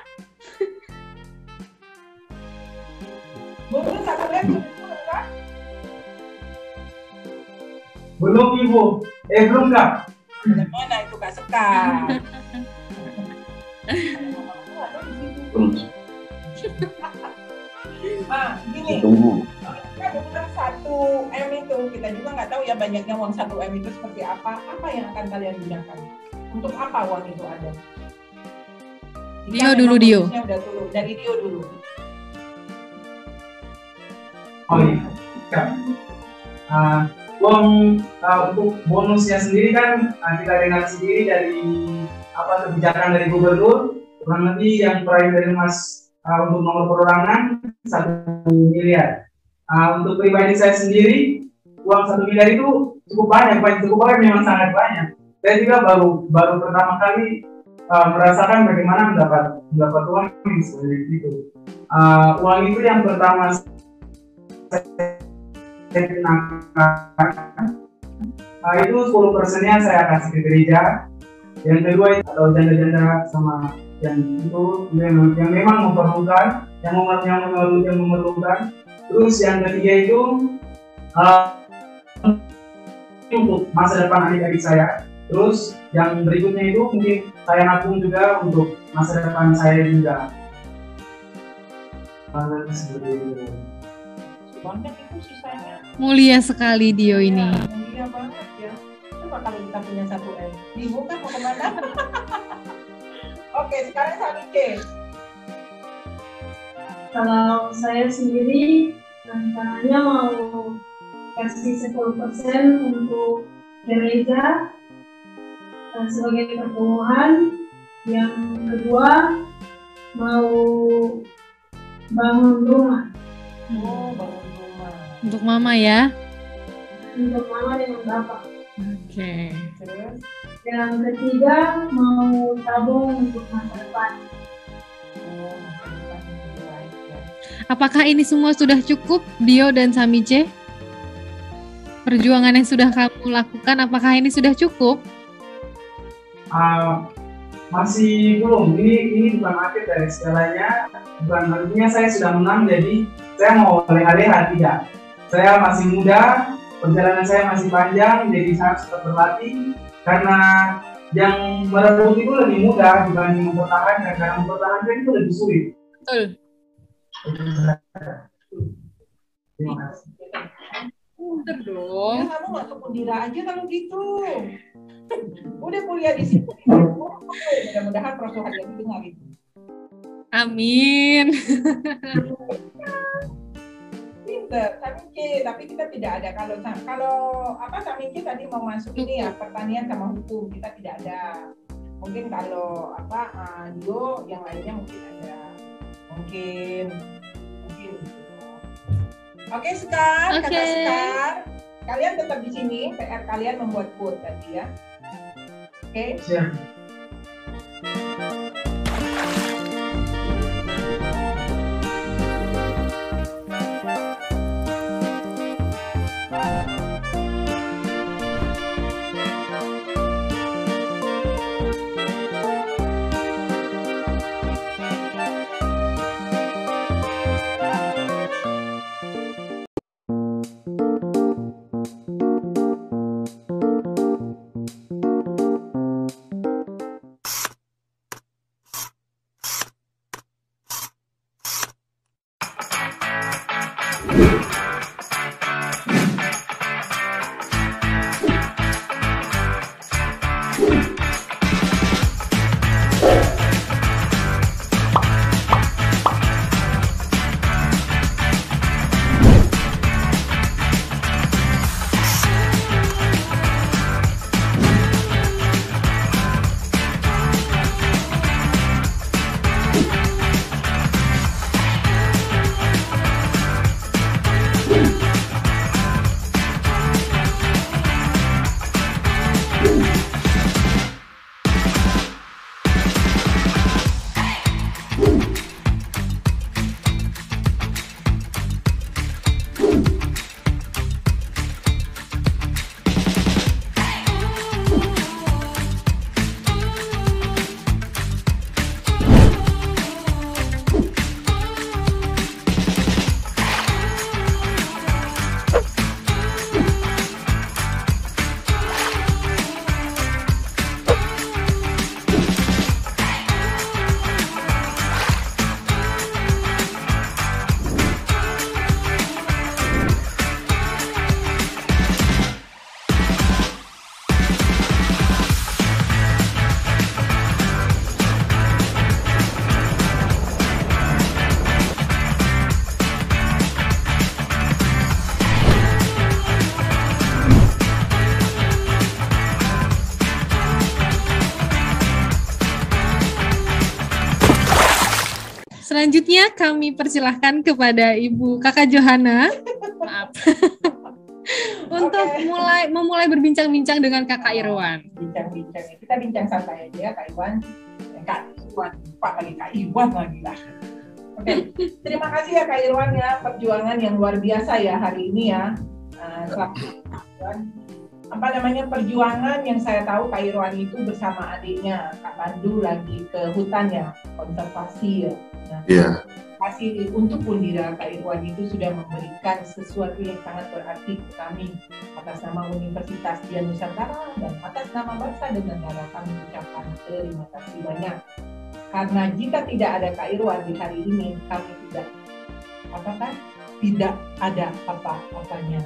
bonus sudah turun kah?
Belum, Ibu. Eh, belum, Kak.
Mana itu Kak Sekar?
Belum.
Gini.
Tunggu
kan satu M itu kita juga nggak tahu ya banyaknya uang satu M itu seperti apa. Apa yang akan kalian gunakan? Untuk apa uang itu ada?
Dio dulu Dio.
udah dulu dari Dio dulu.
Oh iya. Uh, uang uh, untuk bonusnya sendiri kan uh, kita dengar sendiri dari apa kebijakan dari gubernur. Kurang lebih yang terakhir dari Mas uh, untuk nomor perorangan satu miliar Uh, untuk pribadi saya sendiri, uang satu miliar itu cukup banyak, banyak cukup banyak, memang sangat banyak. Saya juga baru baru pertama kali uh, merasakan bagaimana mendapat mendapat uang yang itu. Uh, uang itu yang pertama saya gunakan uh, itu 10 persennya saya kasih ke gereja. Yang kedua atau janda-janda sama yang itu yang, yang memang memerlukan, yang, yang, yang memerlukan Terus yang ketiga itu uh, untuk masa depan adik-adik saya. Terus yang berikutnya itu mungkin saya nabung juga untuk masa depan saya juga.
Mulia sekali Dio ini.
Ya, mulia banget ya. Coba kalau kita punya satu M, bingung kan mau ke mana? Oke, sekarang Sanike
kalau saya sendiri rencananya mau kasih 10% untuk gereja dan sebagai pertumbuhan yang kedua mau bangun rumah.
Oh bangun rumah.
Untuk mama ya?
Untuk mama dan bapak.
Oke. Okay.
terus
Yang ketiga mau tabung untuk masa depan.
Oh.
Apakah ini semua sudah cukup, Dio dan Samice? Perjuangan yang sudah kamu lakukan, apakah ini sudah cukup?
Ah, masih belum. Ini ini bukan akhir dari segalanya. Bukan artinya saya sudah menang, jadi saya mau leha-leha tidak. Saya masih muda, perjalanan saya masih panjang, jadi saya harus tetap berlatih. Karena yang merebut itu lebih mudah dibanding mempertahankan, karena mempertahankan itu lebih sulit.
Betul.
Terima kasih.
Pinter
Ya,
dong.
kamu masuk Undira aja kalau gitu. Udah kuliah di sini. Mudah-mudahan Hadiah itu dengar itu.
Amin.
Pinter, Saminci, tapi kita tidak ada kalau kalau apa Saminci tadi mau masuk ini ya pertanian sama hukum kita tidak ada. Mungkin kalau apa uh, Dio yang lainnya mungkin ada. Mungkin mungkin gitu. Oke Sekar, kata
Oke.
Sekar, kalian tetap di sini. PR kalian membuat quote tadi ya. Oke.
Siap.
Selanjutnya kami persilahkan kepada Ibu Kakak Johana. Maaf. Untuk
Oke.
mulai memulai berbincang-bincang dengan Kakak Irwan.
bincang-bincang kita bincang santai aja ya Kak Iwan Eh, Kak Iwan Pak lagi Kak Iwan lagi lah oke terima kasih ya Kak Irwan ya perjuangan yang luar biasa ya hari ini ya Eh, selamat Kak Irwan. Apa namanya perjuangan yang saya tahu Kak Irwan itu bersama adiknya Kak Pandu lagi ke hutan ya konservasi ya. Nah,
Iya.
kasih untuk Undira Kak Irwan itu sudah memberikan sesuatu yang sangat berarti ke kami atas nama Universitas Dia Nusantara dan atas nama bangsa dan negara kami ucapkan terima kasih banyak. Karena jika tidak ada Kak Irwan di hari ini kami tidak apa kan tidak ada apa-apanya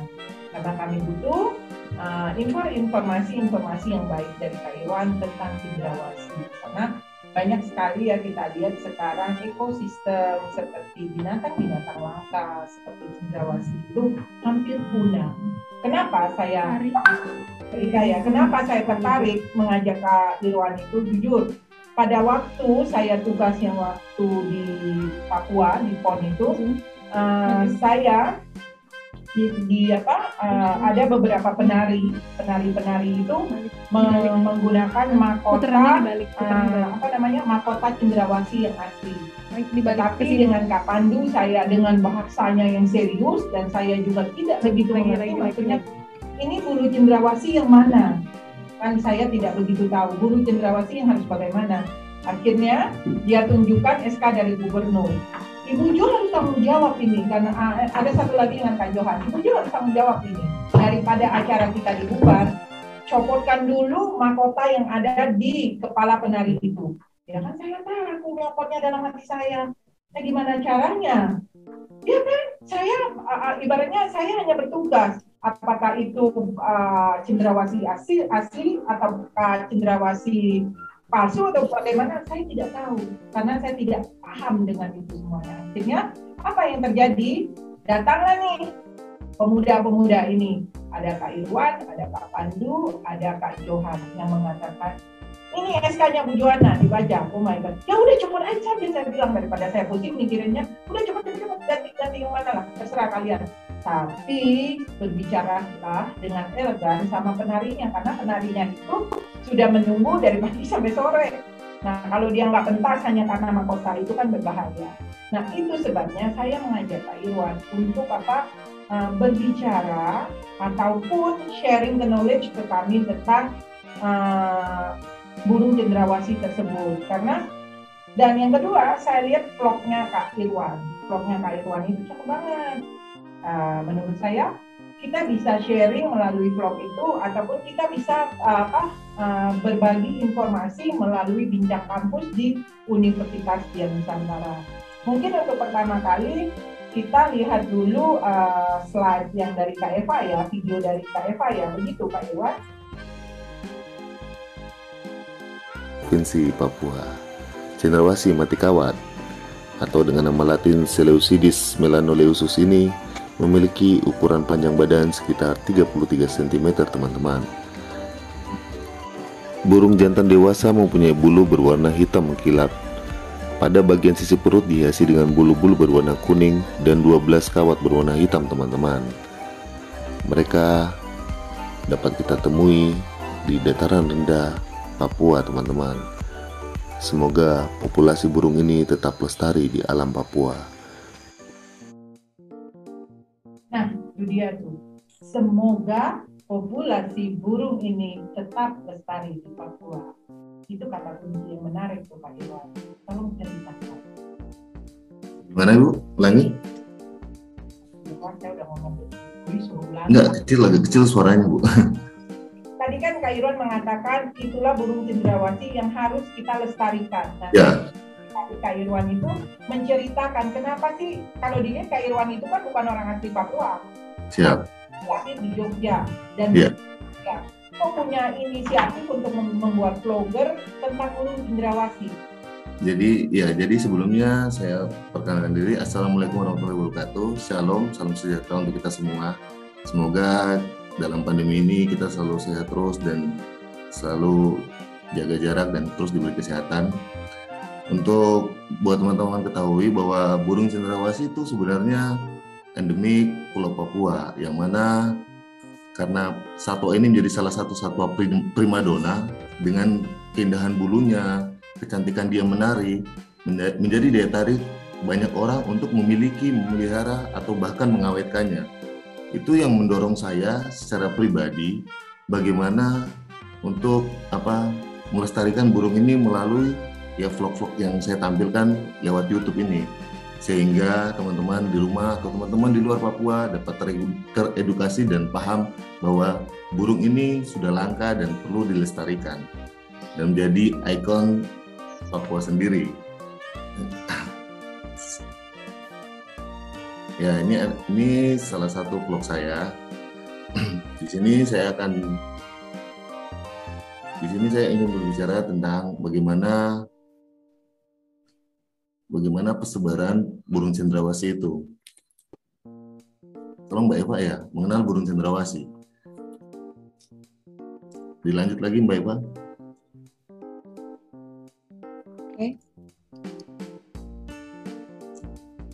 karena kami butuh uh, info- informasi-informasi yang baik dari Kak Irwan tentang cendrawasih karena banyak sekali ya kita lihat sekarang ekosistem seperti binatang-binatang langka seperti cendrawasih itu hampir punah. Kenapa saya Rika ya, kenapa saya tertarik mengajak Kak Irwan itu? Jujur pada waktu saya tugas yang waktu di Papua di PON itu eh, saya di, di apa uh, ada beberapa penari penari-penari itu meng menggunakan mahkota uh, apa namanya mahkota cendrawasih yang asli. Tapi dengan Kak Pandu saya dengan bahasanya yang serius dan saya juga tidak begitu mengerti maksudnya ini bulu cendrawasih yang mana? Kan saya tidak begitu tahu bulu cendrawasih yang harus bagaimana. Akhirnya dia tunjukkan SK dari gubernur Ibu Jo harus tanggung jawab ini karena ah, ada satu lagi dengan Kak Johan. Ibu Jo harus tanggung jawab ini daripada acara kita dibubar. Copotkan dulu mahkota yang ada di kepala penari itu. Ya kan saya tahu nyopotnya dalam hati saya. Nah gimana caranya? Ya kan saya uh, ibaratnya saya hanya bertugas apakah itu uh, cendrawasi asli asli atau uh, cendrawasi palsu atau bagaimana saya tidak tahu karena saya tidak paham dengan itu semuanya. Akhirnya apa yang terjadi? Datanglah nih pemuda-pemuda ini. Ada Kak Irwan, ada Kak Pandu, ada Kak Johan yang mengatakan ini SK-nya Bu Johanna dibaca. Oh my God. Ya udah cepet aja dia saya bilang daripada saya pusing mikirinnya. Udah cepet cepet cepet ganti ganti yang mana lah terserah kalian. Tapi berbicaralah dengan elegan sama penarinya karena penarinya itu sudah menunggu dari pagi sampai sore. Nah, kalau dia nggak pentas hanya karena mahkota itu kan berbahaya. Nah, itu sebabnya saya mengajak Pak Irwan untuk apa uh, berbicara ataupun sharing the knowledge ke kami tentang uh, burung cendrawasih tersebut. Karena dan yang kedua, saya lihat vlognya Kak Irwan. Vlognya Kak Irwan itu cakep banget. Uh, menurut saya kita bisa sharing melalui vlog itu ataupun kita bisa apa uh, berbagi informasi melalui bincang kampus di Universitas Dian Nusantara. Mungkin untuk pertama kali kita lihat dulu uh, slide yang dari Kak Eva ya, video dari Kak Eva ya, begitu Kak Eva.
Provinsi Papua, Cendrawasih Matikawat, atau dengan nama latin Seleucidis melanoleusus ini memiliki ukuran panjang badan sekitar 33 cm teman-teman. Burung jantan dewasa mempunyai bulu berwarna hitam mengkilap. Pada bagian sisi perut dihiasi dengan bulu-bulu berwarna kuning dan 12 kawat berwarna hitam teman-teman. Mereka dapat kita temui di dataran rendah Papua teman-teman. Semoga populasi burung ini tetap lestari di alam Papua.
Dia tuh. Semoga populasi burung ini tetap lestari di Papua. Itu kata kunci yang menarik tuh Pak Iwan. Tolong ceritakan.
Gimana Bu? Ulangi.
Saya udah ngomong
Enggak, kecil lagi kecil suaranya Bu.
Tadi kan Kak Irwan mengatakan itulah burung cendrawasih yang harus kita lestarikan. Nah,
ya.
Kak Irwan itu menceritakan kenapa sih kalau dilihat Kak Irwan itu kan bukan orang asli Papua
Siap.
Lahir di Jogja dan
yeah.
ya, kok punya inisiatif untuk membuat vlogger tentang burung cendrawasih.
Jadi ya, jadi sebelumnya saya perkenalkan diri. Assalamualaikum warahmatullahi wabarakatuh. Shalom, salam sejahtera untuk kita semua. Semoga dalam pandemi ini kita selalu sehat terus dan selalu jaga jarak dan terus diberi kesehatan. Untuk buat teman-teman ketahui bahwa burung cendrawasih itu sebenarnya endemik Pulau Papua yang mana karena satwa ini menjadi salah satu satwa primadona dengan keindahan bulunya, kecantikan dia menari, menjadi daya tarik banyak orang untuk memiliki, memelihara atau bahkan mengawetkannya. Itu yang mendorong saya secara pribadi bagaimana untuk apa melestarikan burung ini melalui ya vlog-vlog yang saya tampilkan lewat YouTube ini sehingga teman-teman di rumah atau teman-teman di luar Papua dapat teredukasi dan paham bahwa burung ini sudah langka dan perlu dilestarikan dan menjadi ikon Papua sendiri. Ya ini ini salah satu vlog saya. Di sini saya akan di sini saya ingin berbicara tentang bagaimana bagaimana persebaran burung cendrawasih itu. Tolong Mbak Eva ya, mengenal burung cendrawasih. Dilanjut lagi Mbak Eva.
Oke.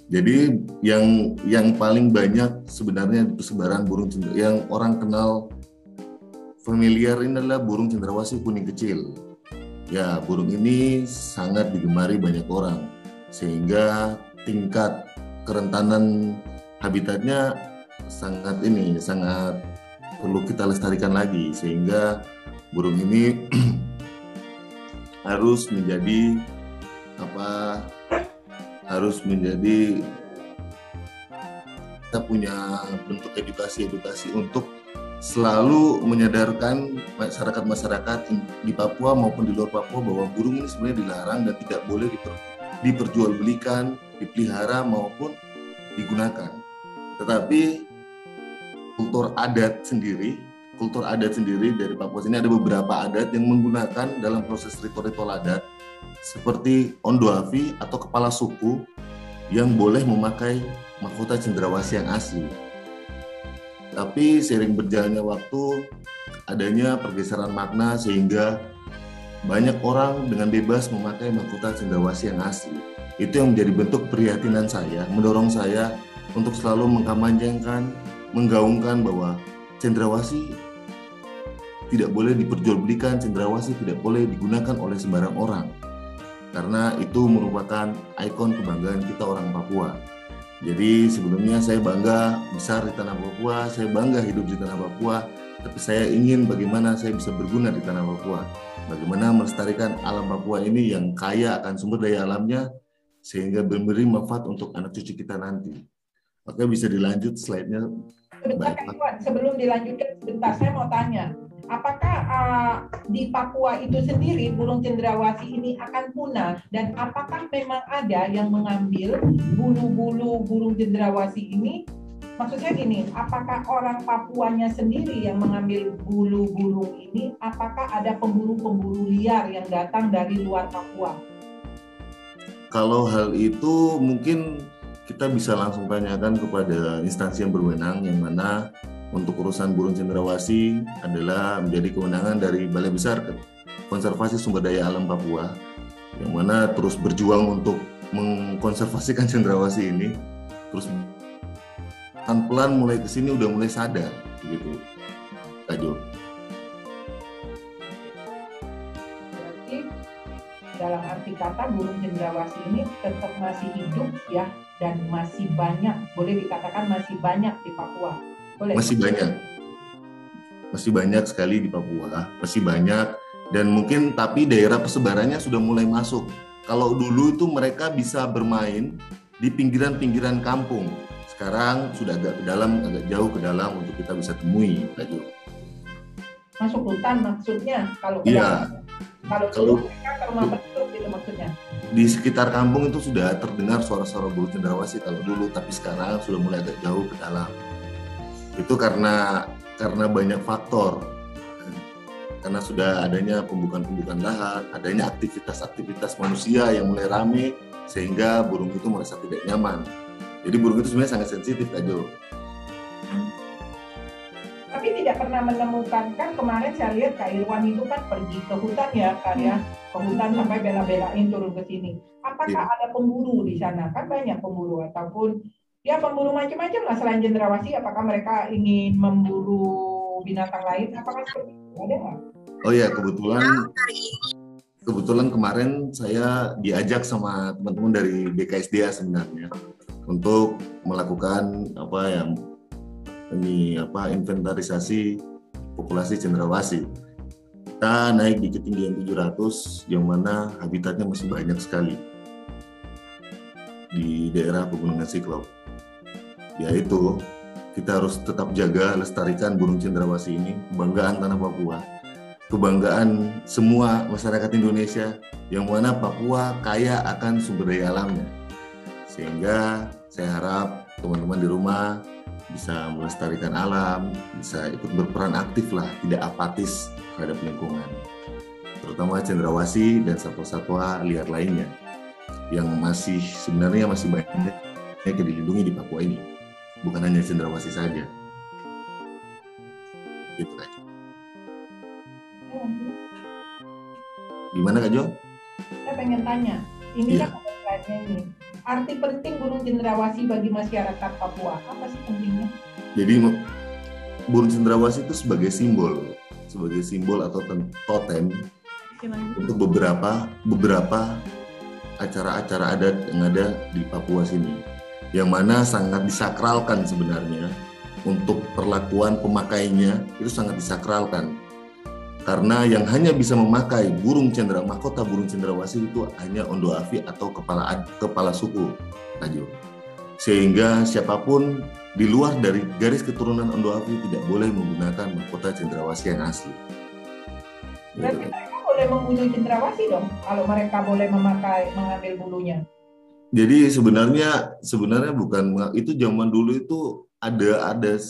Jadi yang yang paling banyak sebenarnya persebaran burung cendrawasih yang orang kenal familiar ini adalah burung cendrawasih kuning kecil. Ya, burung ini sangat digemari banyak orang sehingga tingkat kerentanan habitatnya sangat ini sangat perlu kita lestarikan lagi. Sehingga burung ini harus menjadi apa harus menjadi kita punya bentuk edukasi-edukasi untuk selalu menyadarkan masyarakat-masyarakat di Papua maupun di luar Papua bahwa burung ini sebenarnya dilarang dan tidak boleh diper, diperjualbelikan, dipelihara maupun digunakan. Tetapi kultur adat sendiri, kultur adat sendiri dari Papua ini ada beberapa adat yang menggunakan dalam proses ritual-ritual adat seperti ondoavi atau kepala suku yang boleh memakai mahkota cendrawasih yang asli. Tapi sering berjalannya waktu, adanya pergeseran makna sehingga banyak orang dengan bebas memakai mahkota cendrawasih yang asli. Itu yang menjadi bentuk prihatinan saya, mendorong saya untuk selalu mengkampanyekan, menggaungkan bahwa cendrawasih tidak boleh diperjualbelikan, cendrawasih tidak boleh digunakan oleh sembarang orang karena itu merupakan ikon kebanggaan kita orang Papua. Jadi sebelumnya saya bangga besar di tanah Papua, saya bangga hidup di tanah Papua, tapi saya ingin bagaimana saya bisa berguna di tanah Papua. Bagaimana melestarikan alam Papua ini yang kaya akan sumber daya alamnya sehingga memberi manfaat untuk anak cucu kita nanti. Oke, bisa dilanjut slide-nya.
Sebentar, sebelum dilanjutkan, sebentar saya mau tanya apakah uh, di Papua itu sendiri burung cendrawasih ini akan punah? Dan apakah memang ada yang mengambil bulu-bulu burung cendrawasih ini? Maksudnya gini apakah orang Papuanya sendiri yang mengambil bulu burung ini? Apakah ada pemburu-pemburu liar yang datang dari luar Papua?
Kalau hal itu mungkin kita bisa langsung tanyakan kepada instansi yang berwenang yang mana untuk urusan burung cendrawasih adalah menjadi kewenangan dari Balai Besar Konservasi Sumber Daya Alam Papua yang mana terus berjuang untuk mengkonservasikan cendrawasih ini terus pelan-pelan mulai ke sini udah mulai sadar gitu Kak Jo.
Berarti dalam arti kata burung cendrawasih ini tetap masih hidup ya dan masih banyak boleh dikatakan masih banyak di Papua boleh.
Masih banyak. Masih banyak sekali di Papua, masih banyak dan mungkin tapi daerah persebarannya sudah mulai masuk. Kalau dulu itu mereka bisa bermain di pinggiran-pinggiran kampung. Sekarang sudah agak ke dalam, agak jauh ke dalam untuk kita bisa temui, Kak Jo.
Masuk hutan maksudnya kalau
Iya.
Kalau kalau mereka ke rumah penduduk itu maksudnya.
Di sekitar kampung itu sudah terdengar suara-suara bulu cendrawasih kalau dulu, tapi sekarang sudah mulai agak jauh ke dalam itu karena karena banyak faktor karena sudah adanya pembukaan-pembukaan lahan, adanya aktivitas-aktivitas manusia yang mulai rame sehingga burung itu merasa tidak nyaman. Jadi burung itu sebenarnya sangat sensitif Kak Jo.
Tapi tidak pernah menemukan kan kemarin saya lihat Kak Irwan itu kan pergi ke hutan ya Kak ya, ke hutan sampai bela-belain turun ke sini. Apakah ya. ada pemburu di sana? Kan banyak pemburu ataupun ya pemburu macam-macam lah selain jendrawasih apakah mereka ingin memburu binatang lain? Apakah seperti itu? Ada nggak?
Oh ya kebetulan kebetulan kemarin saya diajak sama teman-teman dari BKSDA sebenarnya untuk melakukan apa ya ini apa inventarisasi populasi cendrawasih. Kita naik di ketinggian 700 yang mana habitatnya masih banyak sekali di daerah pegunungan Siklop yaitu kita harus tetap jaga lestarikan burung cendrawasih ini kebanggaan tanah Papua kebanggaan semua masyarakat Indonesia yang mana Papua kaya akan sumber daya alamnya. Sehingga saya harap teman-teman di rumah bisa melestarikan alam bisa ikut berperan aktif lah tidak apatis terhadap lingkungan. Terutama cendrawasih dan satwa-satwa liar lainnya yang masih sebenarnya masih banyak yang dilindungi di Papua ini bukan hanya cendrawasih saja. Gitu Kak Jo. Gimana Kak Jo?
Saya pengen tanya, ini yeah. kan ini. arti penting burung cendrawasih bagi masyarakat Papua apa sih pentingnya?
Jadi burung cendrawasih itu sebagai simbol, sebagai simbol atau totem untuk beberapa beberapa acara-acara adat yang ada di Papua sini, yang mana sangat disakralkan sebenarnya untuk perlakuan pemakainya itu sangat disakralkan karena yang hanya bisa memakai burung cendera mahkota burung cendrawasih itu hanya ondo afi atau kepala kepala suku Tajo. Sehingga siapa pun di luar dari garis keturunan ondo afi tidak boleh menggunakan mahkota cendrawasih yang asli.
Berarti mereka boleh membunuh cendrawasih dong kalau mereka boleh memakai mengambil bulunya.
Jadi sebenarnya sebenarnya bukan itu zaman dulu itu ada ada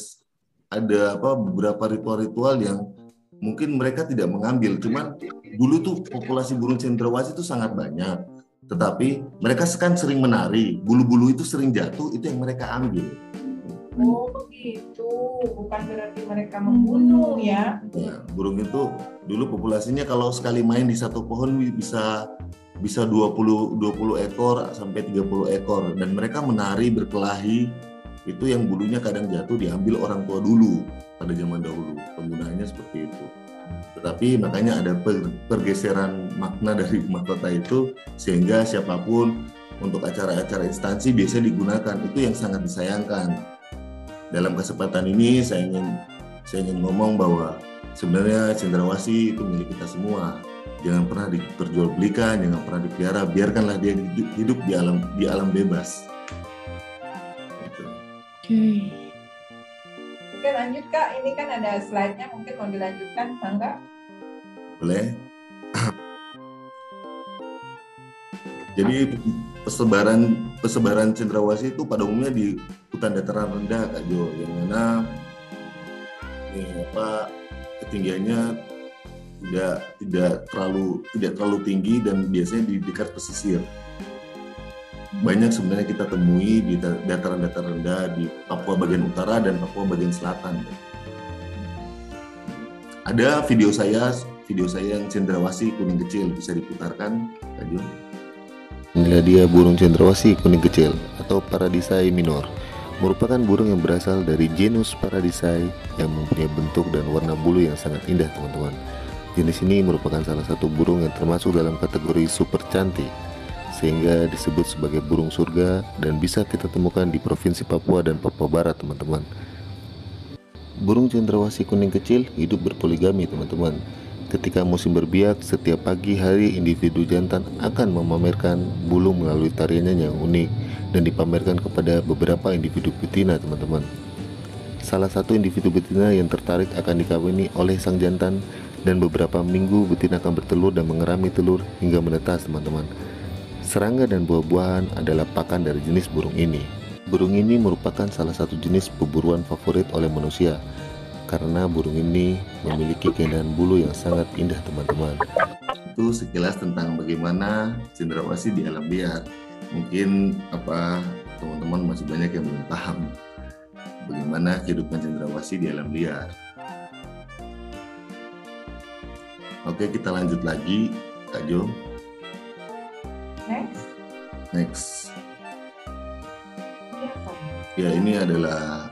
ada apa beberapa ritual-ritual yang mungkin mereka tidak mengambil. Cuman dulu tuh populasi burung cendrawasih itu sangat banyak. Tetapi mereka kan sering menari. Bulu-bulu itu sering jatuh itu yang mereka ambil.
Oh begitu bukan berarti mereka membunuh ya.
Ya burung itu dulu populasinya kalau sekali main di satu pohon bisa bisa 20 20 ekor sampai 30 ekor. Dan mereka menari berkelahi. Itu yang bulunya kadang jatuh diambil orang tua dulu pada zaman dahulu. Penggunaannya seperti itu. Tetapi makanya ada pergeseran makna dari mahkota itu sehingga siapa pun untuk acara-acara instansi biasanya digunakan. Itu yang sangat disayangkan. Dalam kesempatan ini saya ingin saya ingin ngomong bahwa sebenarnya cendrawasih itu milik kita semua jangan pernah diperjualbelikan jangan pernah dipelihara biarkanlah dia hidup di alam di alam bebas
gitu. okay. Oke lanjut Kak, ini kan ada slide-nya mungkin mau dilanjutkan, Mangga?
Boleh. Jadi persebaran persebaran cendrawasih itu pada umumnya di hutan dataran rendah Kak Jo, yang mana ini apa ketinggiannya tidak tidak terlalu tidak terlalu tinggi dan biasanya di dekat pesisir banyak sebenarnya kita temui di dataran-dataran rendah di Papua bagian utara dan Papua bagian selatan. Ada video saya, video saya yang cendrawasih kuning kecil bisa diputarkan, Kak Jun. Inilah dia burung cendrawasih kuning kecil atau Paradisai minor. Merupakan burung yang berasal dari genus Paradisai yang mempunyai bentuk dan warna bulu yang sangat indah, teman-teman. Jenis ini merupakan salah satu burung yang termasuk dalam kategori super cantik sehingga disebut sebagai burung surga dan bisa kita temukan di Provinsi Papua dan Papua Barat teman-teman. Burung cendrawasih kuning kecil hidup berpoligami teman-teman. Ketika musim berbiak setiap pagi hari individu jantan akan memamerkan bulu melalui tariannya yang unik dan dipamerkan kepada beberapa individu betina teman-teman. Salah satu individu betina yang tertarik akan dikawini oleh sang jantan dan beberapa minggu betina akan bertelur dan mengerami telur hingga menetas teman-teman Serangga dan buah-buahan adalah pakan dari jenis burung ini. Burung ini merupakan salah satu jenis perburuan favorit oleh manusia karena burung ini memiliki keindahan bulu yang sangat indah teman-teman. Itu sekilas tentang bagaimana cendrawasih di alam liar. Mungkin apa teman-teman masih banyak yang belum paham bagaimana kehidupan cendrawasih di alam liar. Oke, kita lanjut lagi, Kak Jo.
Next.
Next. Ya ini adalah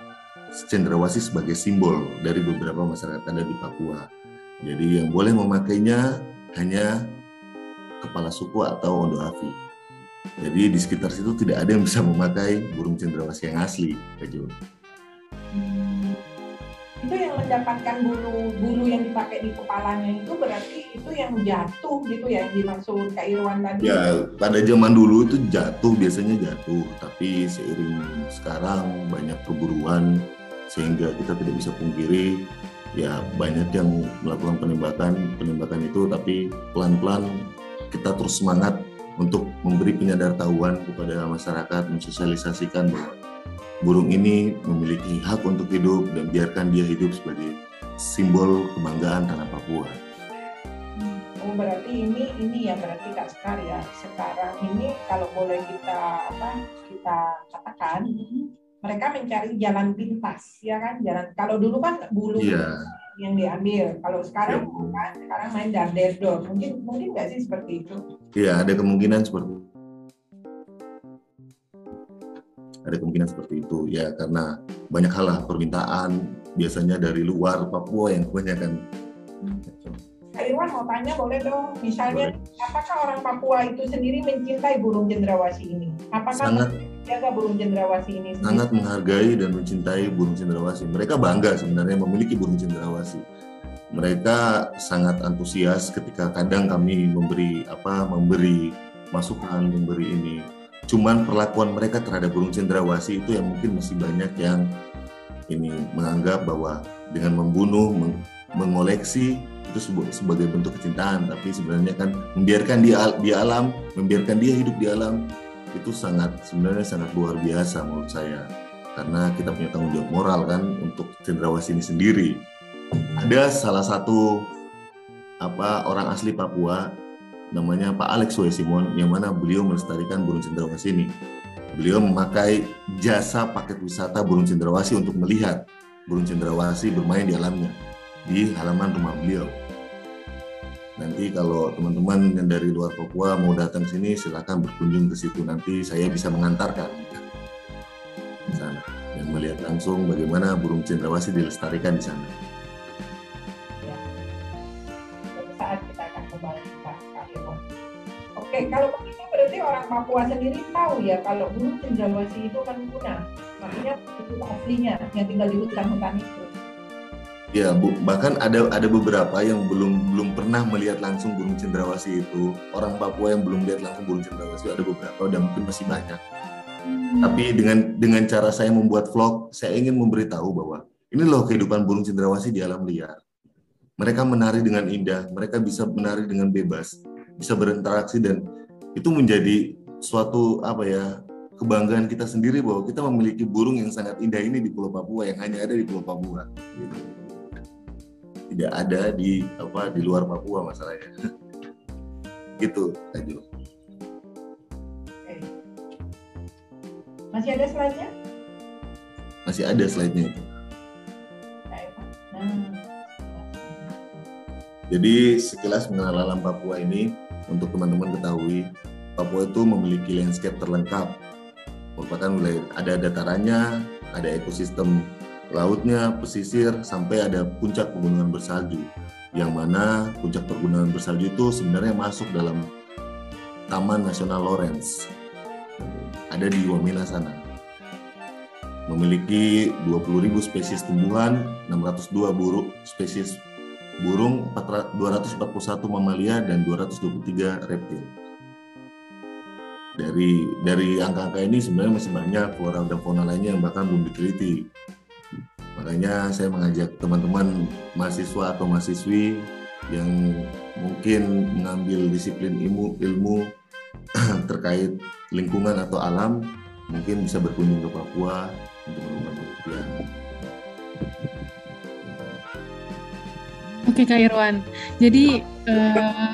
cendrawasih sebagai simbol dari beberapa masyarakat adat di Papua. Jadi yang boleh memakainya hanya kepala suku atau ondo afi. Jadi di sekitar situ tidak ada yang bisa memakai burung cendrawasih yang asli, Kak
itu yang mendapatkan bulu bulu yang dipakai di kepalanya itu berarti itu yang jatuh gitu ya dimaksud Kak Irwan tadi.
Ya pada zaman dulu itu jatuh biasanya jatuh. Tapi seiring sekarang banyak perburuan sehingga kita tidak bisa pungkiri. Ya banyak yang melakukan penembakan penembakan itu. Tapi pelan-pelan kita terus semangat untuk memberi penyadartahuan kepada masyarakat mensosialisasikan bahwa burung ini memiliki hak untuk hidup dan biarkan dia hidup sebagai simbol kebanggaan tanah Papua.
Oh berarti ini ini ya berarti Kak Sekar ya sekarang ini kalau boleh kita apa kita katakan mereka mencari jalan pintas ya kan jalan kalau dulu kan bulu yeah. yang diambil kalau sekarang yeah. kan sekarang main darderdor mungkin mungkin nggak sih seperti itu?
Iya ada kemungkinan seperti ada kemungkinan seperti itu ya karena banyak hal lah permintaan biasanya dari luar Papua yang kebanyakan
Kak Irwan mau tanya boleh dong, misalnya apakah orang Papua itu sendiri mencintai burung cendrawasih ini? Apakah
sangat
menjaga burung cendrawasih ini sendiri?
sangat menghargai dan mencintai burung cendrawasih. Mereka bangga sebenarnya memiliki burung cendrawasih. Mereka sangat antusias ketika kadang kami memberi apa memberi masukan, memberi ini. Cuman perlakuan mereka terhadap burung cendrawasih itu yang mungkin masih banyak yang ini menganggap bahwa dengan membunuh, meng- mengoleksi itu sebagai bentuk kecintaan, tapi sebenarnya kan membiarkan dia di alam, membiarkan dia hidup di alam itu sangat sebenarnya sangat luar biasa menurut saya. Karena kita punya tanggung jawab moral kan untuk cendrawasih ini sendiri. Ada salah satu apa orang asli Papua namanya Pak Alex Simon yang mana beliau melestarikan burung cendrawasih ini. Beliau memakai jasa paket wisata burung cendrawasih untuk melihat burung cendrawasih bermain di alamnya di halaman rumah beliau. Nanti kalau teman-teman yang dari luar Papua mau datang sini silakan berkunjung ke situ. Nanti saya bisa mengantarkan. Di sana. Dan melihat langsung bagaimana burung cendrawasih dilestarikan di sana.
Suatu saat kita akan kembali Oke, kalau begitu berarti orang Papua sendiri tahu ya kalau burung cendrawasih itu kan punah. Makanya itu aslinya yang tinggal di hutan-hutan itu.
Ya, bu, bahkan ada ada beberapa yang belum belum pernah melihat langsung burung cendrawasih itu. Orang Papua yang belum lihat langsung burung cendrawasih ada beberapa dan mungkin masih banyak. Tapi dengan dengan cara saya membuat vlog, saya ingin memberitahu bahwa ini loh kehidupan burung cendrawasih di alam liar. Mereka menari dengan indah, mereka bisa menari dengan bebas, bisa berinteraksi dan itu menjadi suatu apa ya kebanggaan kita sendiri bahwa kita memiliki burung yang sangat indah ini di Pulau Papua yang hanya ada di Pulau Papua. Gitu. Tidak ada di apa di luar Papua masalahnya. gitu,
Oke. Masih ada slide-nya?
Masih ada slide-nya itu.
Nah.
Jadi sekilas mengenal alam Papua ini untuk teman-teman ketahui Papua itu memiliki landscape terlengkap. Merupakan wilayah ada datarannya, ada ekosistem lautnya, pesisir sampai ada puncak pegunungan bersalju. Yang mana puncak pegunungan bersalju itu sebenarnya masuk dalam Taman Nasional Lawrence. Ada di Wamena sana. Memiliki 20.000 spesies tumbuhan, 602 burung spesies burung, 400 241 mamalia dan 223 reptil. Dari dari angka-angka ini sebenarnya masih banyak flora dan fauna lainnya yang bahkan belum diteliti. Makanya saya mengajak teman-teman mahasiswa atau mahasiswi yang mungkin mengambil disiplin ilmu ilmu terkait lingkungan atau alam mungkin bisa berkunjung ke Papua untuk melakukan penelitian.
Oke Kak Irwan, jadi eh,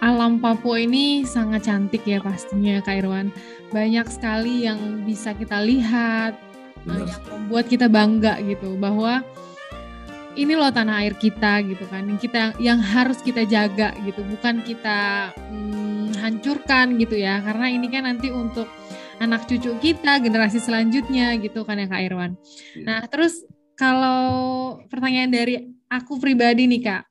alam Papua ini sangat cantik ya pastinya Kak Irwan. Banyak sekali yang bisa kita lihat, eh,
Benar.
yang membuat kita bangga gitu bahwa ini loh tanah air kita gitu kan, yang kita yang harus kita jaga gitu, bukan kita hmm, hancurkan gitu ya, karena ini kan nanti untuk anak cucu kita, generasi selanjutnya gitu kan ya Kak Irwan.
Iya.
Nah terus kalau pertanyaan dari aku pribadi nih kak,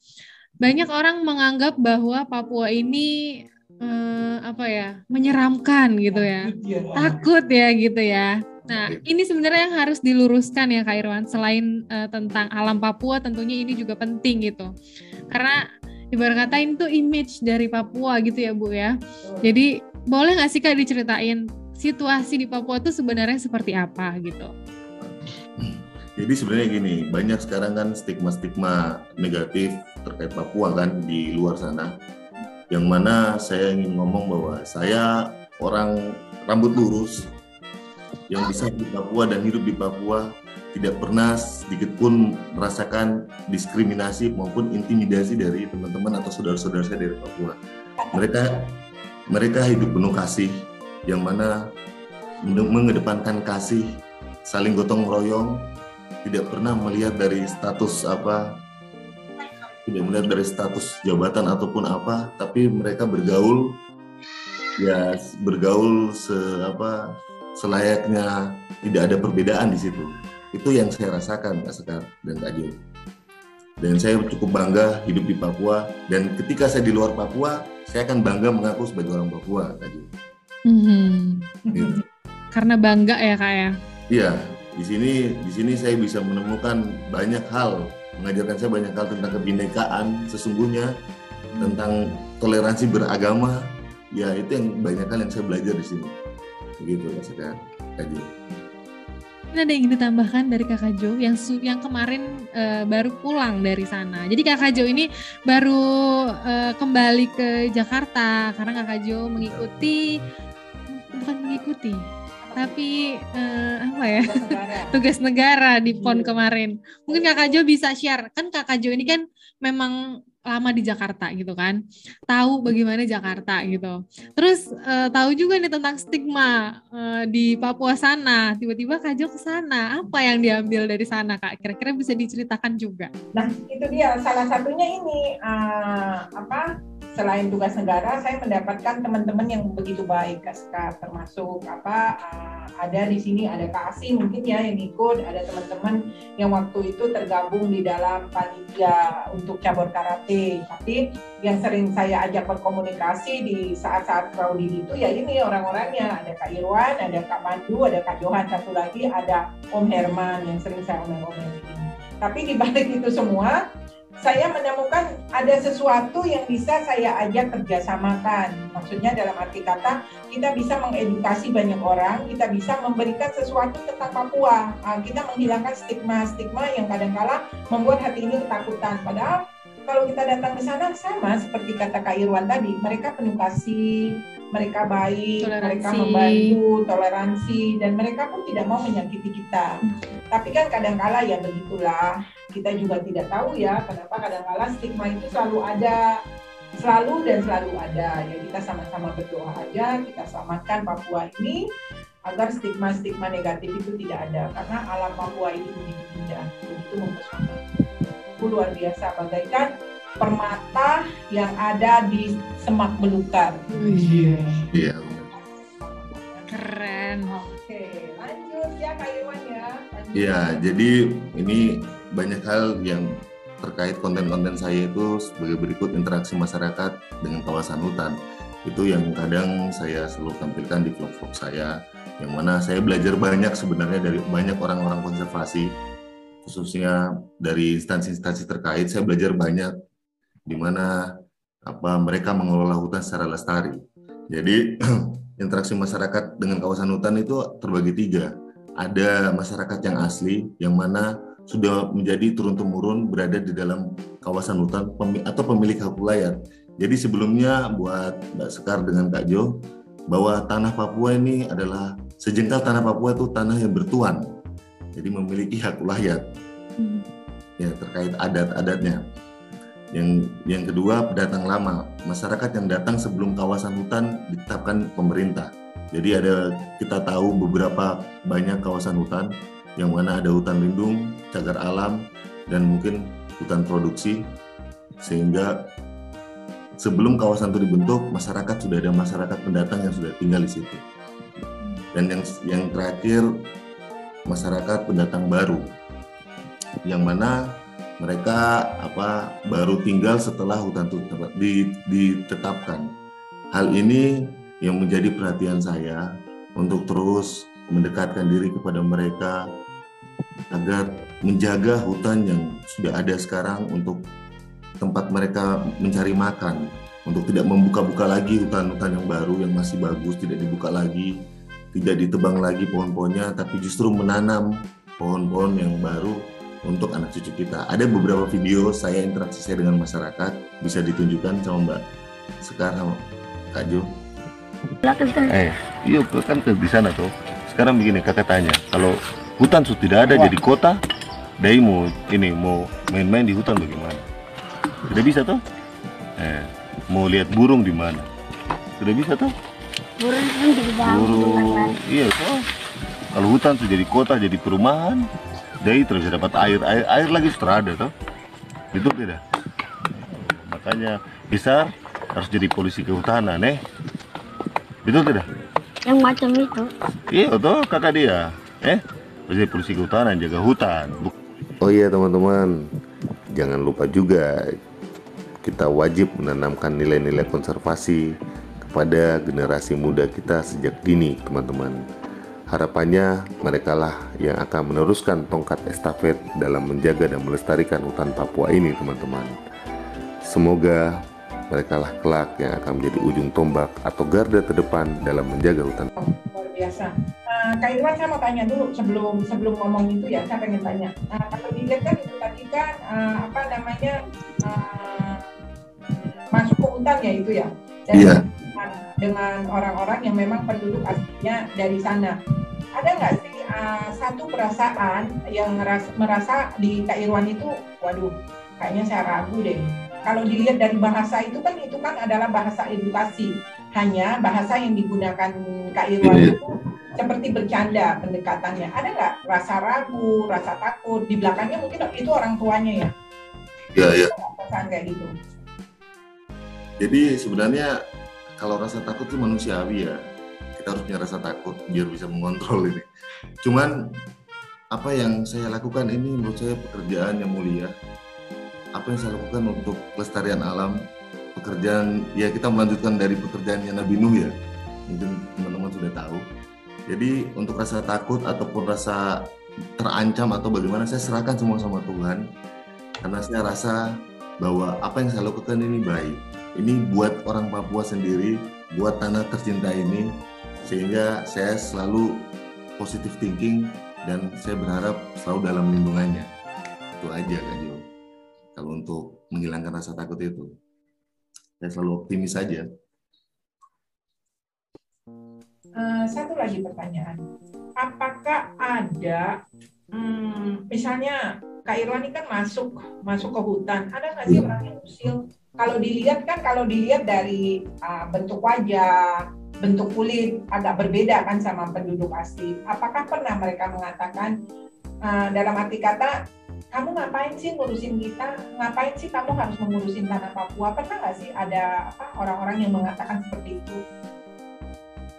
banyak orang menganggap bahwa Papua ini eh, apa ya menyeramkan gitu ya, takut ya gitu ya. Nah ini sebenarnya yang harus diluruskan ya kak Irwan. Selain eh, tentang alam Papua, tentunya ini juga penting gitu, karena ibarat kata ini tuh image dari Papua gitu ya bu ya. Jadi boleh nggak sih kak diceritain situasi di Papua tuh sebenarnya seperti apa gitu?
Jadi sebenarnya gini, banyak sekarang kan stigma-stigma negatif terkait Papua kan di luar sana. Yang mana saya ingin ngomong bahwa saya orang rambut lurus yang bisa di Papua dan hidup di Papua tidak pernah sedikit pun merasakan diskriminasi maupun intimidasi dari teman-teman atau saudara-saudara saya dari Papua. Mereka mereka hidup penuh kasih yang mana mengedepankan kasih, saling gotong royong, tidak pernah melihat dari status apa tidak melihat dari status jabatan ataupun apa tapi mereka bergaul ya bergaul se apa selayaknya tidak ada perbedaan di situ. Itu yang saya rasakan Kak Sekar dan Kak Jo. Dan saya cukup bangga hidup di Papua dan ketika saya di luar Papua, saya akan bangga mengaku sebagai orang Papua Kak Jo.
Hmm.
Gitu.
Karena bangga ya kak ya.
Iya, di sini di sini saya bisa menemukan banyak hal, mengajarkan saya banyak hal tentang kebinekaan sesungguhnya, tentang toleransi beragama. Ya itu yang banyak hal yang saya belajar di sini. Begitu Kak Jo.
Ini ada yang ingin ditambahkan dari Kakak Jo yang su- yang kemarin eh, baru pulang dari sana. Jadi Kakak Jo ini baru eh, kembali ke Jakarta karena Kakak Jo mengikuti bukan mengikuti tapi eh, apa ya
Tugas negara.
tugas negara di PON
Iya.
kemarin. Mungkin Kakak Jo bisa share kan Kakak Jo ini kan memang lama di Jakarta gitu kan, tahu bagaimana Jakarta gitu. Terus eh, tahu juga nih tentang stigma eh, di Papua sana. Tiba-tiba Kak ke sana, apa yang diambil dari sana Kak? Kira-kira bisa diceritakan juga.
Nah, itu dia salah satunya ini eh, apa? Selain tugas negara, saya mendapatkan teman-teman yang begitu baik, Kak Sekar, termasuk apa? eh, ada di sini ada Kak Asi mungkin ya yang ikut, ada teman-teman yang waktu itu tergabung di dalam panitia untuk cabur karate. Tapi yang sering saya ajak berkomunikasi di saat-saat crowded itu ya ini orang-orangnya ada Kak Irwan, ada Kak Mandu, ada Kak Johan, satu lagi ada Om Herman yang sering saya omel-omelin. Tapi di balik itu semua, saya menemukan ada sesuatu yang bisa saya ajak kerjasamakan. Maksudnya dalam arti kata, kita bisa mengedukasi banyak orang, kita bisa memberikan sesuatu tentang Papua. Ah, Kita menghilangkan stigma-stigma yang kadang-kala membuat hati ini ketakutan. Padahal kalau kita datang ke sana sama seperti kata Kak Irwan tadi, mereka penuh kasih, mereka baik, mereka
Toleransi.
membantu, toleransi, dan mereka pun tidak mau menyakiti kita. Tapi kan kadang-kala ya begitulah, kita juga tidak tahu ya kenapa kadang-kala stigma itu selalu ada, selalu dan selalu ada. Ya kita sama-sama berdoa aja, kita selamatkan Papua ini agar stigma-stigma negatif itu tidak ada karena alam Papua ini begitu indah, begitu mempesona. Itu luar biasa bagaikan permata yang ada di semak belukar.
Iya.
Keren.
Oke, lanjut ya Kak Irwan ya.
Iya, jadi ini banyak hal yang terkait konten-konten saya itu sebagai berikut interaksi masyarakat dengan kawasan hutan. Itu yang kadang saya selalu tampilkan di vlog-vlog saya, yang mana saya belajar banyak sebenarnya dari banyak orang-orang konservasi, khususnya dari instansi-instansi terkait. Saya belajar banyak di mana apa mereka mengelola hutan secara lestari. Jadi interaksi masyarakat dengan kawasan hutan itu terbagi tiga ada masyarakat yang asli yang mana sudah menjadi turun-temurun berada di dalam kawasan hutan atau pemilik hak wilayah. Jadi sebelumnya buat Mbak Sekar dengan Kak Jo bahwa tanah Papua ini adalah sejengkal tanah Papua itu tanah yang bertuan. Jadi memiliki hak wilayah
Hmm.
ya terkait adat-adatnya. Yang yang kedua pendatang lama, masyarakat yang datang sebelum kawasan hutan ditetapkan pemerintah. Jadi ada kita tahu beberapa banyak kawasan hutan yang mana ada hutan lindung, cagar alam, dan mungkin hutan produksi sehingga sebelum kawasan itu dibentuk masyarakat sudah ada masyarakat pendatang yang sudah tinggal di situ. Dan yang yang terakhir masyarakat pendatang baru yang mana mereka apa baru tinggal setelah hutan ditetapkan. Hal ini yang menjadi perhatian saya untuk terus mendekatkan diri kepada mereka agar menjaga hutan yang sudah ada sekarang untuk tempat mereka mencari makan, untuk tidak membuka-buka lagi hutan-hutan yang baru yang masih bagus, tidak dibuka lagi, tidak ditebang lagi pohon-pohonnya, tapi justru menanam pohon-pohon yang baru untuk anak cucu kita. Ada beberapa video saya interaksi saya dengan masyarakat bisa ditunjukkan sama Mbak Sekar sama Kak Jo.
Eh, iya kan ke di sana tuh. Sekarang begini kakak tanya, kalau hutan sudah tidak ada jadi kota, Dai mau ini mau main-main di hutan bagaimana? Tidak bisa tuh? Eh, mau lihat burung di mana? Sudah bisa tuh?
Burung kan jadi
Burung, iya tuh. Kalau hutan sudah jadi kota, jadi perumahan, Dai terus dapat air, air, air lagi sudah ada tuh. Itu tidak. Makanya besar harus jadi polisi kehutanan, eh? Betul tidak?
yang macam itu
iya tuh kakak dia eh jadi polisi kehutanan jaga hutan
oh iya teman-teman jangan lupa juga kita wajib menanamkan nilai-nilai konservasi kepada generasi muda kita sejak dini teman-teman harapannya mereka lah yang akan meneruskan tongkat estafet dalam menjaga dan melestarikan hutan Papua ini teman-teman semoga mereka lah kelak yang akan menjadi ujung tombak atau garda terdepan dalam menjaga hutan.
Luar biasa. Uh, Kak Irwan saya mau tanya dulu sebelum sebelum ngomong itu ya saya pengen tanya. Uh, kalau dilihat kan itu tadi kan uh, apa namanya uh, masuk ke hutan ya itu ya. Dan
yeah.
Dengan orang-orang yang memang penduduk aslinya dari sana. Ada nggak sih uh, satu perasaan yang merasa, merasa di Kak Irwan itu, waduh, kayaknya saya ragu deh kalau dilihat dari bahasa itu kan itu kan adalah bahasa edukasi. Hanya bahasa yang digunakan Kak Irwan iya. itu seperti bercanda pendekatannya. Ada nggak rasa ragu, rasa takut? Di belakangnya mungkin itu orang tuanya ya?
Iya, iya.
Perasaan kayak gitu.
Jadi sebenarnya kalau rasa takut itu manusiawi ya. Kita harus punya rasa takut biar bisa mengontrol ini. Cuman apa yang saya lakukan ini menurut saya pekerjaan yang mulia. Apa yang saya lakukan untuk pelestarian alam pekerjaan ya kita melanjutkan dari pekerjaan yang Nabi Nuh ya. Mungkin teman-teman sudah tahu. Jadi untuk rasa takut ataupun rasa terancam atau bagaimana saya serahkan semua sama Tuhan. Karena saya rasa bahwa apa yang saya lakukan ini baik ini buat orang Papua sendiri buat tanah tercinta ini sehingga saya selalu positive thinking dan saya berharap selalu dalam lindungannya itu aja Kak Jo kalau untuk menghilangkan rasa takut itu. Saya selalu optimis saja.
Uh, satu lagi pertanyaan, apakah ada, hmm, misalnya Kak Irwan ini kan masuk masuk ke hutan, ada nggak sih orang yang usil? Kalau dilihat kan, kalau dilihat dari uh, bentuk wajah, bentuk kulit agak berbeda kan sama penduduk asli. Apakah pernah mereka mengatakan uh, dalam arti kata kamu ngapain sih ngurusin kita? Ngapain sih kamu harus mengurusin tanah Papua? Pernah nggak sih ada orang-orang yang mengatakan seperti itu?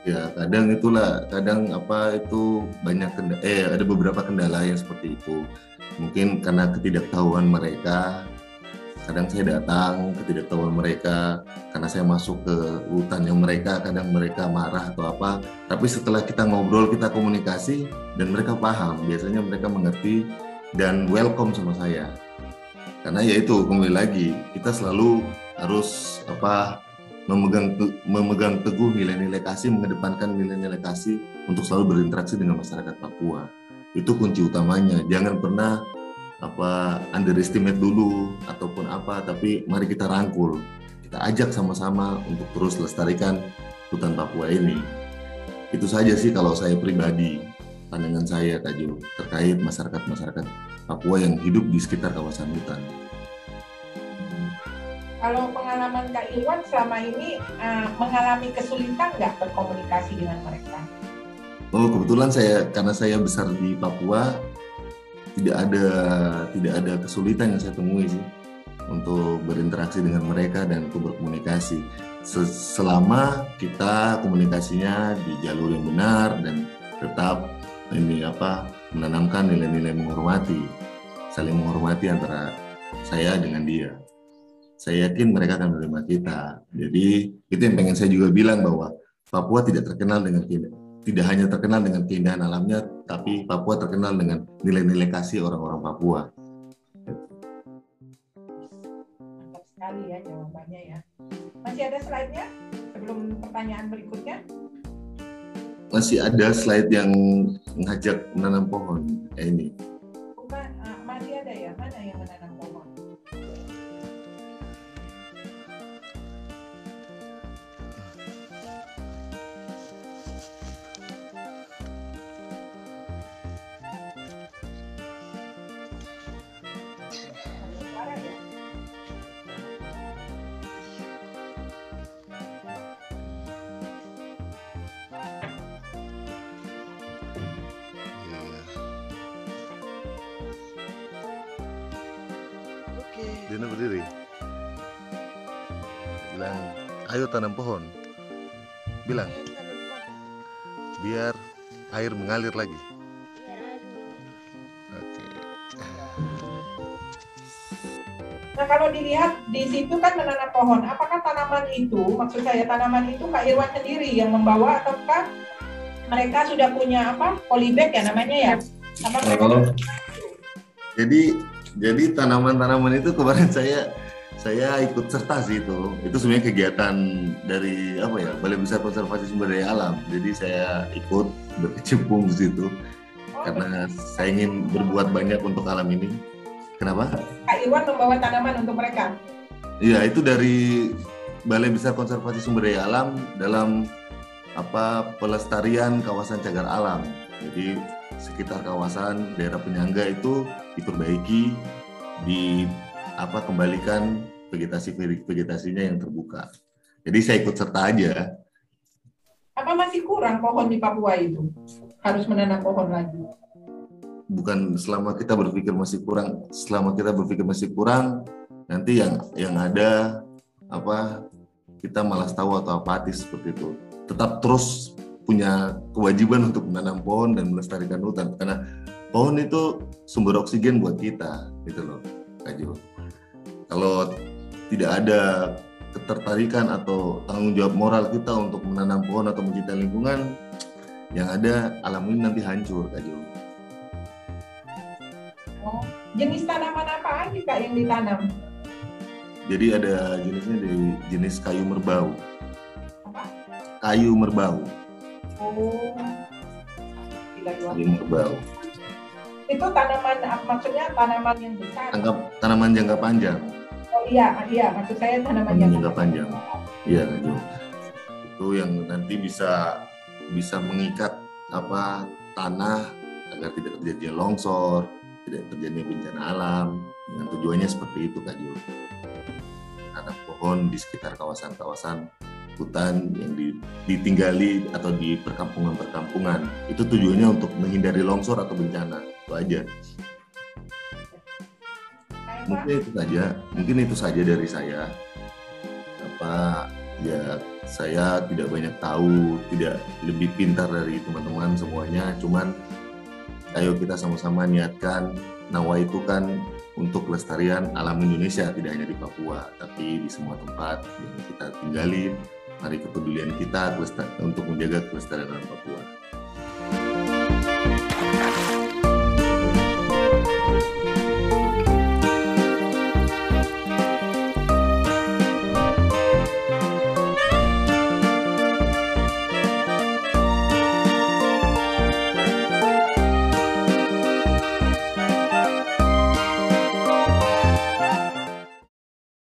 Ya kadang itulah, kadang apa itu banyak kendala, eh ada beberapa kendala yang seperti itu. Mungkin karena ketidaktahuan mereka, kadang saya datang ketidaktahuan mereka karena saya masuk ke hutan yang mereka kadang mereka marah atau apa. Tapi setelah kita ngobrol kita komunikasi dan mereka paham. Biasanya mereka mengerti dan welcome sama saya. Karena ya itu kembali lagi kita selalu harus apa memegang memegang teguh nilai-nilai kasih mengedepankan nilai-nilai kasih untuk selalu berinteraksi dengan masyarakat Papua. Itu kunci utamanya. Jangan pernah apa underestimate dulu ataupun apa tapi mari kita rangkul kita ajak sama-sama untuk terus lestarikan hutan Papua ini itu saja sih kalau saya pribadi pandangan saya Kak Jo terkait masyarakat-masyarakat Papua yang hidup di sekitar kawasan hutan.
Kalau pengalaman Kak Iwan selama ini uh, mengalami kesulitan nggak berkomunikasi dengan mereka?
Oh kebetulan saya karena saya besar di Papua tidak ada tidak ada kesulitan yang saya temui sih untuk berinteraksi dengan mereka dan untuk berkomunikasi. Selama kita komunikasinya di jalur yang benar dan tetap ini apa menanamkan nilai-nilai menghormati saling menghormati antara saya dengan dia. Saya yakin mereka akan menerima kita. Jadi itu yang pengen saya juga bilang bahwa Papua tidak terkenal dengan tidak hanya terkenal dengan keindahan alamnya tapi Papua terkenal dengan nilai-nilai kasih orang-orang Papua.
Mantap sekali ya jawabannya ya. Masih ada slide-nya? Sebelum pertanyaan berikutnya?
Masih ada slide yang ngajak menanam pohon eh, ini.
Bukan, uh, masih ada ya? Mana yang menanam
ayo tanam pohon bilang biar air mengalir lagi. Oke.
Nah kalau dilihat di situ kan menanam pohon, apakah tanaman itu, maksud saya tanaman itu Kak Irwan sendiri yang membawa ataukah mereka sudah punya apa polybag ya namanya ya? Apa
Oh. Jadi jadi tanaman-tanaman itu kemarin saya saya ikut serta sih itu. Itu sebenarnya kegiatan dari apa ya Balai Besar Konservasi Sumber Daya Alam. Jadi saya ikut berkecimpung di situ
Oh,
karena saya ingin berbuat banyak untuk alam ini. Kenapa?
Kak Irwan membawa tanaman untuk mereka.
Iya itu dari Balai Besar Konservasi Sumber Daya Alam dalam apa pelestarian kawasan cagar alam. Jadi sekitar kawasan daerah penyangga itu diperbaiki, di apa kembalikan vegetasi vegetasinya yang terbuka. Jadi saya ikut serta aja.
Apa masih kurang pohon di Papua itu? Harus menanam pohon lagi.
Bukan selama kita berpikir masih kurang, selama kita berpikir masih kurang, nanti yang yang ada apa kita malas tahu atau apatis seperti itu. Tetap terus punya kewajiban untuk menanam pohon dan melestarikan hutan karena pohon itu sumber oksigen buat kita gitu loh Kak Jo. Kalau tidak ada ketertarikan atau tanggung jawab moral kita untuk menanam pohon atau mencintai lingkungan yang ada alam ini nanti hancur Kak Jo.
Oh, jenis tanaman apa aja Kak yang ditanam?
Jadi ada jenisnya dari jenis kayu merbau.
Apa?
Kayu merbau,
Oh,
kayu merbau.
itu tanaman maksudnya tanaman yang besar
Tangkap tanaman jangka panjang.
Oh iya iya maksud saya tanaman yang
jangka panjang. Iya, Jo. Itu yang nanti bisa bisa mengikat apa tanah agar tidak terjadi longsor, tidak terjadi bencana alam. Dengan tujuannya seperti itu Kak Jo. Tanam pohon di sekitar kawasan-kawasan hutan yang di- ditinggali atau di perkampungan-perkampungan. Itu tujuannya untuk menghindari longsor atau bencana. Itu aja. Mungkin itu saja. Mungkin itu saja dari saya. Apa ya saya tidak banyak tahu tidak lebih pintar dari teman-teman semuanya. Cuman ayo kita sama-sama niatkan Nawa itu kan untuk kelestarian alam Indonesia tidak hanya di Papua tapi di semua tempat yang kita tinggali mari kepedulian kita untuk menjaga kelestarian alam Papua